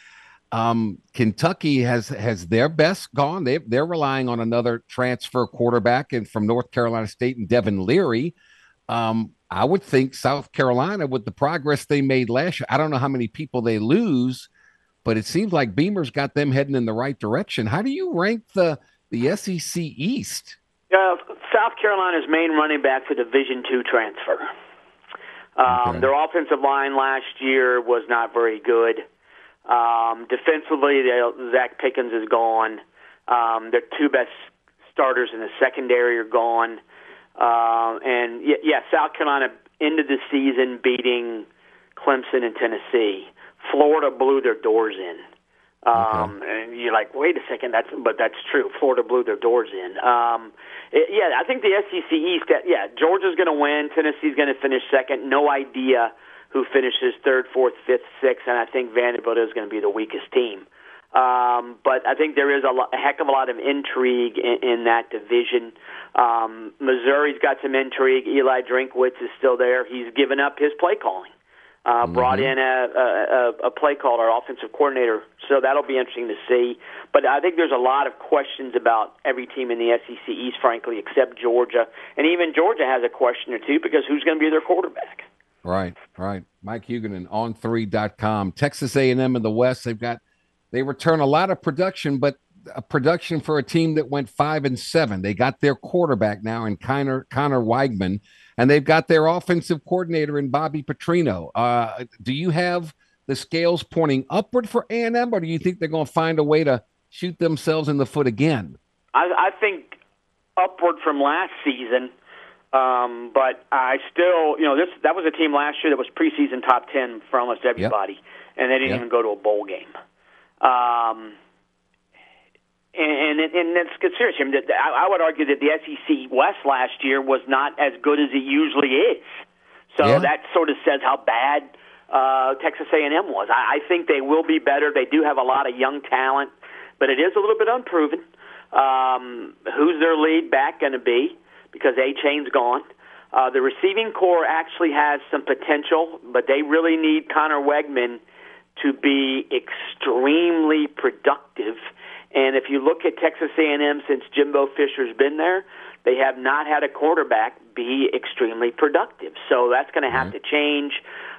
Um, Kentucky has has their best gone. They they're relying on another transfer quarterback and from North Carolina State and Devin Leary. Um, I would think South Carolina, with the progress they made last year, I don't know how many people they lose, but it seems like Beamer's got them heading in the right direction. How do you rank the the SEC East? Uh, South Carolina's main running back for Division two transfer. Um, okay. Their offensive line last year was not very good. Um, defensively, they, Zacch Pickens is gone. Um, their two best starters in the secondary are gone. Uh, and yeah, yeah, South Carolina ended the season beating Clemson and Tennessee. Florida blew their doors in. Um, okay. And you're like, wait a second, that's but that's true. Florida blew their doors in. Um, it, yeah, I think the SEC East. Yeah, Georgia's going to win. Tennessee's going to finish second. No idea who finishes third, fourth, fifth, sixth, and I think Vanderbilt is going to be the weakest team. Um, but I think there is a, lo- a heck of a lot of intrigue in, in that division. Um, Missouri's got some intrigue. Eli Drinkwitz is still there. He's given up his play calling. Uh, mm-hmm. Brought in a, a, a play caller, offensive coordinator. So that'll be interesting to see. But I think there's a lot of questions about every team in the SEC East, frankly, except Georgia. And even Georgia has a question or two because who's going to be their quarterback? Right, right. Mike Huguenin On3.com. Texas A&M in the West, they've got – they return a lot of production, but a production for a team that went five and seven. They got their quarterback now in Connor Conner Weigman, and they've got their offensive coordinator in Bobby Petrino. Uh, do you have the scales pointing upward for A and M, or do you think they're going to find a way to shoot themselves in the foot again? I, I think upward from last season. Um, but I still, you know, this that was a team last year that was preseason top ten for almost everybody, yep. and they didn't yep. even go to a bowl game. Um, and, and, and let's get serious. I, mean, I would argue that the SEC West last year was not as good as it usually is. So yeah. that sort of says how bad uh, Texas A&M was. I, I think they will be better. They do have a lot of young talent, but it is a little bit unproven. Um, who's their lead back going to be? Because Achane's gone. Uh, the receiving core actually has some potential, but they really need Conner Weigman to be extremely productive. And if you look at Texas A&M since Jimbo Fisher's been there, they have not had a quarterback be extremely productive. So that's going to have mm-hmm. to change.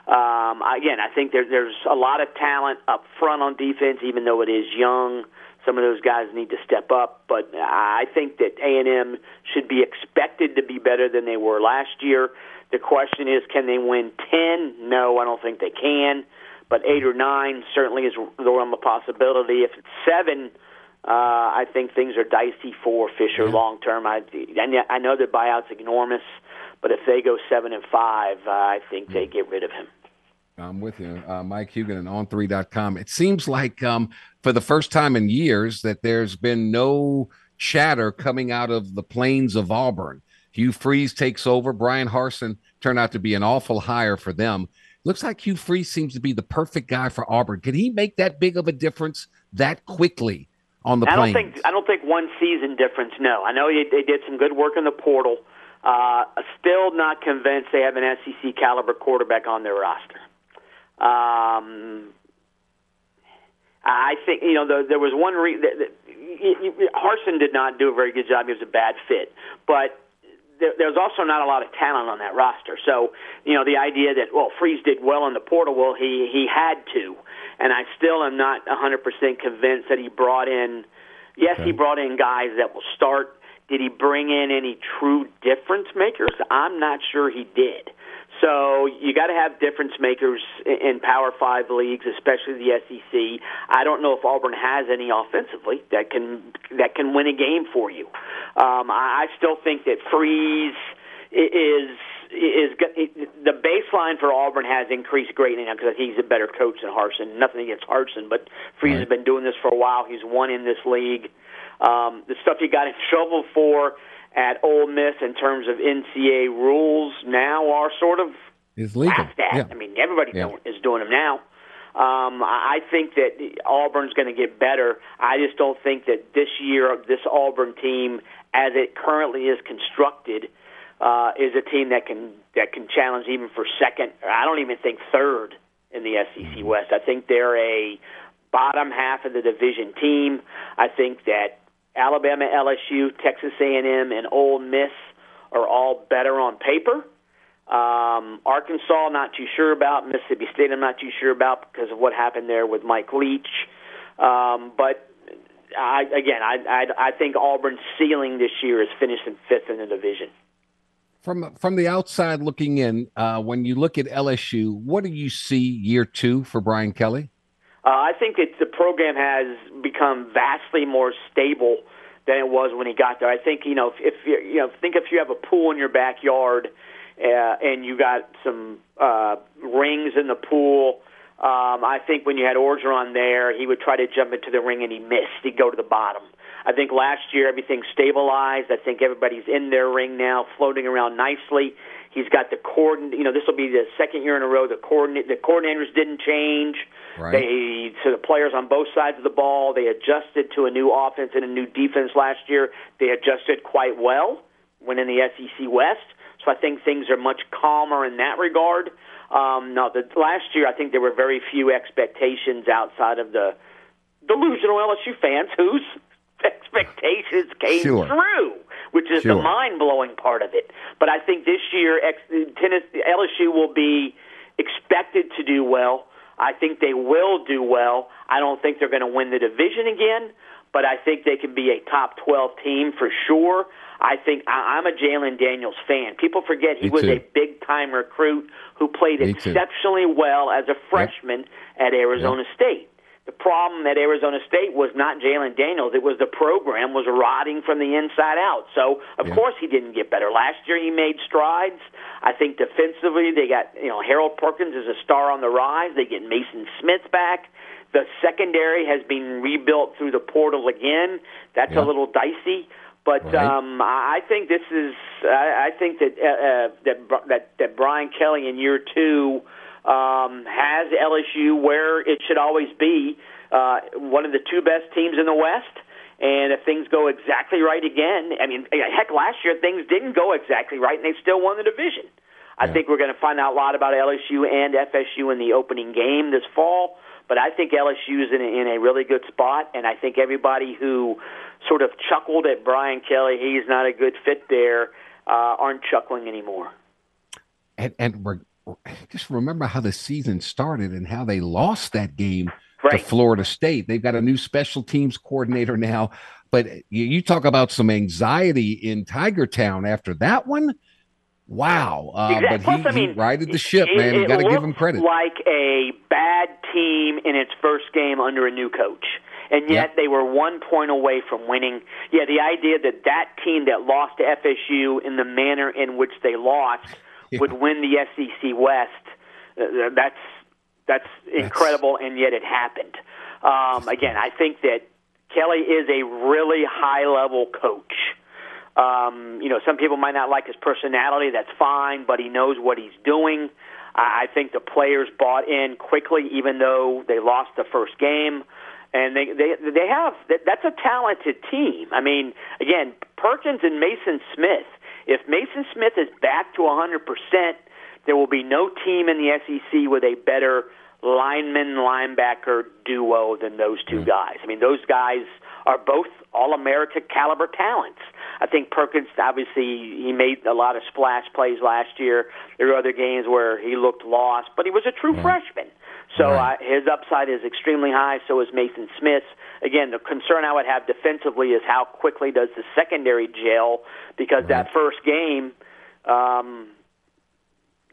Um, again, I think there, there's a lot of talent up front on defense, even though it is young. Some of those guys need to step up, but I think that A&M should be expected to be better than they were last year. The question is, can they win 10? No, I don't think they can. But 8 or 9 certainly is the realm of possibility. If it's 7, uh, I think things are dicey for Fisher yeah. long term. I, and I know the buyout's enormous, but if they go 7 and 5, uh, I think they get rid of him. I'm with you, uh, Mike Huguenin On3.com. It seems like um, for the first time in years that there's been no chatter coming out of the plains of Auburn. Hugh Freeze takes over. Bryan Harsin turned out to be an awful hire for them. Looks like Hugh Freeze seems to be the perfect guy for Auburn. Can he make that big of a difference that quickly on the I don't think I don't think one season difference. No, I know they did some good work in the portal. Uh, still not convinced they have an SEC caliber quarterback on their roster. Um, I think you know the, there was one re- the, the, Harsin did not do a very good job. He was a bad fit, but there, there's also not a lot of talent on that roster. So you know the idea that well Freeze did well in the portal, well he he had to, and I still am not 100% convinced that he brought in. Yes, okay. he brought in guys that will start. Did he bring in any true difference makers? I'm not sure he did. So you got to have difference makers in Power Five leagues, especially the SEC. I don't know if Auburn has any offensively that can that can win a game for you. Um, I still think that Freeze is is the baseline for Auburn has increased greatly now because he's a better coach than Harsin. Nothing against Harsin, but Freeze right. has been doing this for a while. He's won in this league. Um, the stuff he got in trouble for at Ole Miss in terms of NCAA rules now are sort of is legal. Yeah. I mean, everybody yeah. is doing them now. Um, I think that Auburn's going to get better. I just don't think that this year, this Auburn team, as it currently is constructed, uh, is a team that can that can challenge even for second. I don't even think third in the SEC mm-hmm. West. I think they're a bottom half of the division team. I think that Alabama, LSU, Texas A&M, and Ole Miss are all better on paper. Um, Arkansas, not too sure about. Mississippi State, I'm not too sure about because of what happened there with Mike Leach. Um, but I, again, I, I, I think Auburn's ceiling this year is finishing fifth in the division. From from the outside looking in, uh, when you look at LSU, what do you see year two for Brian Kelly? Uh, I think that the program has become vastly more stable than it was when he got there. I think you know if, if you know think if you have a pool in your backyard uh, and you got some uh, rings in the pool. Um, I think when you had Orgeron there, he would try to jump into the ring and he missed. He'd go to the bottom. I think last year everything stabilized. I think everybody's in their ring now, floating around nicely. He's got the coordinate. You know, this will be the second year in a row. The coordinate, the coordinators didn't change. Right. They so the players on both sides of the ball. They adjusted to a new offense and a new defense last year. They adjusted quite well when in the SEC West. So I think things are much calmer in that regard. Um, no, the last year I think there were very few expectations outside of the delusional LSU fans whose [laughs] expectations came sure. through, which is sure. the mind blowing part of it. But I think this year Tennessee, LSU will be expected to do well. I think they will do well. I don't think they're going to win the division again, but I think they can be a top 12 team for sure. I think I'm a Jayden Daniels fan. People forget he Me was too. a big time recruit who played Me exceptionally too. well as a freshman yep. at Arizona yep. State. The problem at Arizona State was not Jayden Daniels; it was the program was rotting from the inside out. So of Yeah. course he didn't get better. Last year he made strides. I think defensively they got you know Harold Perkins is a star on the rise. They get Mason Smith back. The secondary has been rebuilt through the portal again. That's Yeah. a little dicey. But Right. um, I I think this is. I, I think that uh, uh, that that that Brian Kelly in year two um, has LSU where it should always be, uh, one of the two best teams in the West. And if things go exactly right again, I mean, heck, last year things didn't go exactly right, and they still won the division. I Yeah. think we're going to find out a lot about LSU and FSU in the opening game this fall. But I think LSU is in a, in a really good spot, and I think everybody who sort of chuckled at Brian Kelly, he's not a good fit there, uh, aren't chuckling anymore. And, and we're, just remember how the season started and how they lost that game Right. to Florida State. They've got a new special teams coordinator now. But you, you talk about some anxiety in Tiger Town after that one. Wow. Uh, Exactly. But Plus, he, I he righted the ship, it, man. You got to give him credit. Like a bad team in its first game under a new coach, and yet Yep. they were one point away from winning. Yeah, the idea that that team that lost to FSU in the manner in which they lost. Would win the SEC West, uh, that's that's incredible, and yet it happened. Um, again, I think that Kelly is a really high level coach. Um, you know, some people might not like his personality. That's fine, but he knows what he's doing. I I think the players bought in quickly, even though they lost the first game. And they they they have that's a talented team. I mean, again, Perkins and Mason Smith. If Mason Smith is back to 100%, there will be no team in the SEC with a better lineman linebacker duo than those two hmm. guys. I mean, those guys are both all America caliber talents. I think Perkins obviously he made a lot of splash plays last year. There were other games where he looked lost, but he was a true hmm. freshman. So Right. uh, his upside is extremely high. So is Mason Smith's. Again, the concern I would have defensively is how quickly does the secondary gel because that first game, um,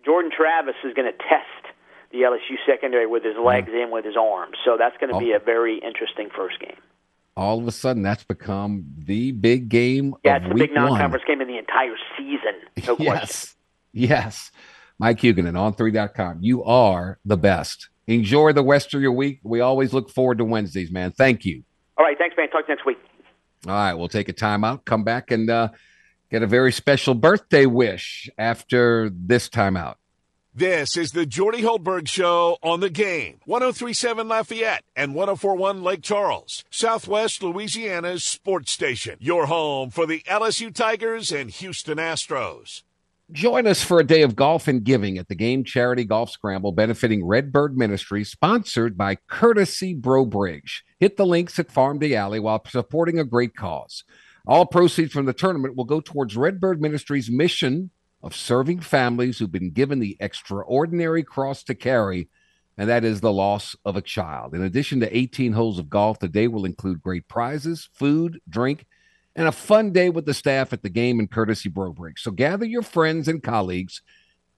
Jordan Travis is going to test the LSU secondary with his legs in with his arms. So that's going to be Oh. a very interesting first game. All of a sudden, that's become the big game of the year. Yeah, it's the big non-conference one. game in the entire season. No [laughs] question. yes. Yes. Mike Huguenin On3.com. You are the best. Enjoy the rest of your week. We always look forward to Wednesdays, man. Thank you. All right, thanks, man. Talk to you next week. All right, we'll take a time out, come back, and uh, get a very special birthday wish after this timeout. This is the Jordy Hultberg Show on the game. 1037 Lafayette and 1041 Lake Charles, Southwest Louisiana's sports station. Your home for the LSU Tigers and Houston Astros. Join us for a day of golf and giving at the Game Charity Golf Scramble benefiting Redbird Ministries, sponsored by Courtesy Bro Bridge. Hit the links at Farm d'Allie while supporting a great cause. All proceeds from the tournament will go towards Redbird Ministries' mission of serving families who've been given the extraordinary cross to carry, and that is the loss of a child. In addition to 18 holes of golf, the day will include great prizes, food, drink, and a fun day with the staff at the game and courtesy bro break. So gather your friends and colleagues,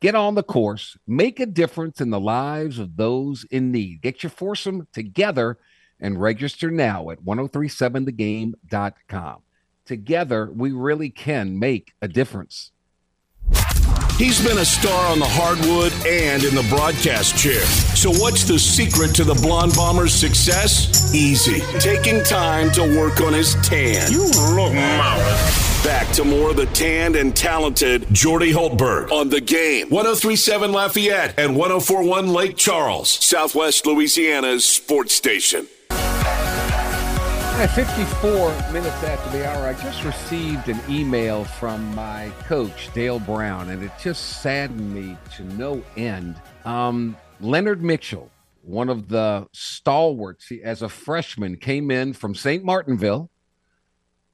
get on the course, make a difference in the lives of those in need. Get your foursome together and register now at 1037thegame.com. Together, we really can make a difference. He's been a star on the hardwood and in the broadcast chair. So, what's the secret to the Blonde Bomber's success? Easy. Taking time to work on his tan. You look marvelous. Back to more of the tanned and talented Jordy Hultberg on the game. 1037 Lafayette and 1041 Lake Charles, Southwest Louisiana's sports station. At 54 minutes after the hour, I just received an email from my coach, Dale Brown, and it just saddened me to no end. Um, Leonard Mitchell, one of the stalwarts, as a freshman, came in from St. Martinville,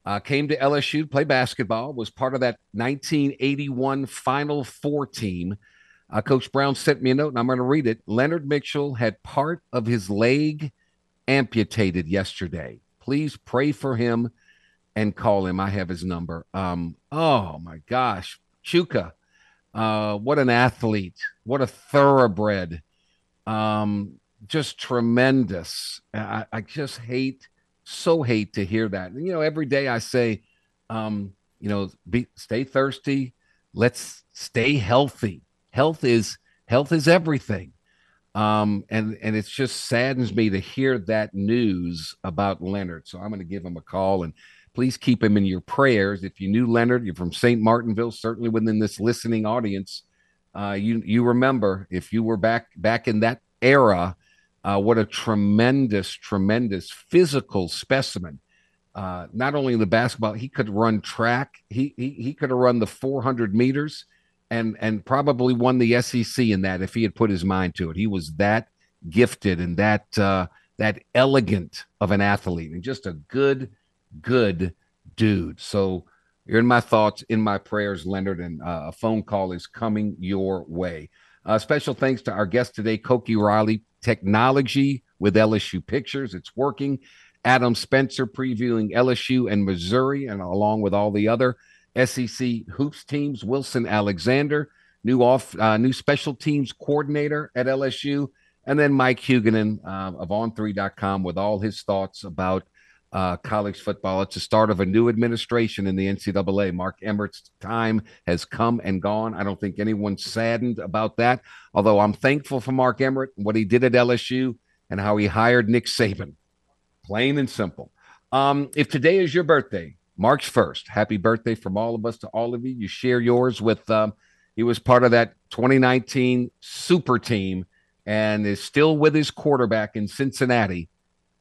uh, came to LSU to play basketball, was part of that 1981 Final Four team. Uh, Coach Brown sent me a note, and I'm going to read it. Leonard Mitchell had part of his leg amputated yesterday. Please pray for him and call him. I have his number. Um, oh my gosh, Chuka, uh, what an athlete, what a thoroughbred. Um, just tremendous. I, I, just hate, so hate to hear that. You know, every day I say, um, you know, be stay thirsty. Let's stay healthy. Health is health is everything. Um, and and it just saddens me to hear that news about Leonard. So I'm going to give him a call and please keep him in your prayers. If you knew Leonard, you're from St. Martinville, certainly within this listening audience. Uh, you you remember if you were back back in that era, uh, what a tremendous, tremendous physical specimen. Uh, not only in the basketball, he could run track. He he, he could have run the 400 meters and and probably won the SEC in that if he had put his mind to it. He was that gifted and that uh, that elegant of an athlete and just a good good dude. So you're in my thoughts, in my prayers, Leonard, and uh, a phone call is coming your way. Uh, special thanks to our guest today, Koki Riley, technology with LSU pitchers. It's working. Adam Spencer previewing LSU and Missouri, and along with all the other SEC hoops teams. Wilson Alexander, new off, uh, new special teams coordinator at LSU, and then Mike Huguenin uh, of On3.com with all his thoughts about uh, college football. It's the start of a new administration in the NCAA. Mark Emmert's time has come and gone. I don't think anyone's saddened about that, although I'm thankful for Mark Emmert, what he did at LSU, and how he hired Nick Saban. Plain and simple. Um, if today is your birthday, March 1st, happy birthday from all of us to all of you. You share yours with, um, he was part of that 2019 super team and is still with his quarterback in Cincinnati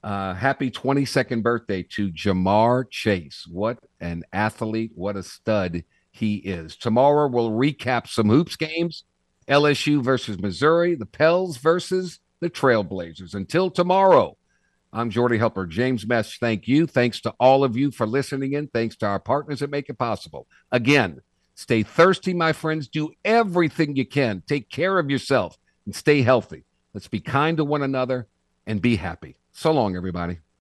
uh, happy 22nd birthday to Ja'Marr Chase. What an athlete. What a stud he is. Tomorrow we'll recap some hoops games LSU versus Missouri, the Pels versus the Trailblazers. Until tomorrow, I'm Jordy Helper. James Mesh, thank you. Thanks to all of you for listening in. Thanks to our partners that make it possible. Again, stay thirsty, my friends. Do everything you can. Take care of yourself and stay healthy. Let's be kind to one another and be happy. So long, everybody.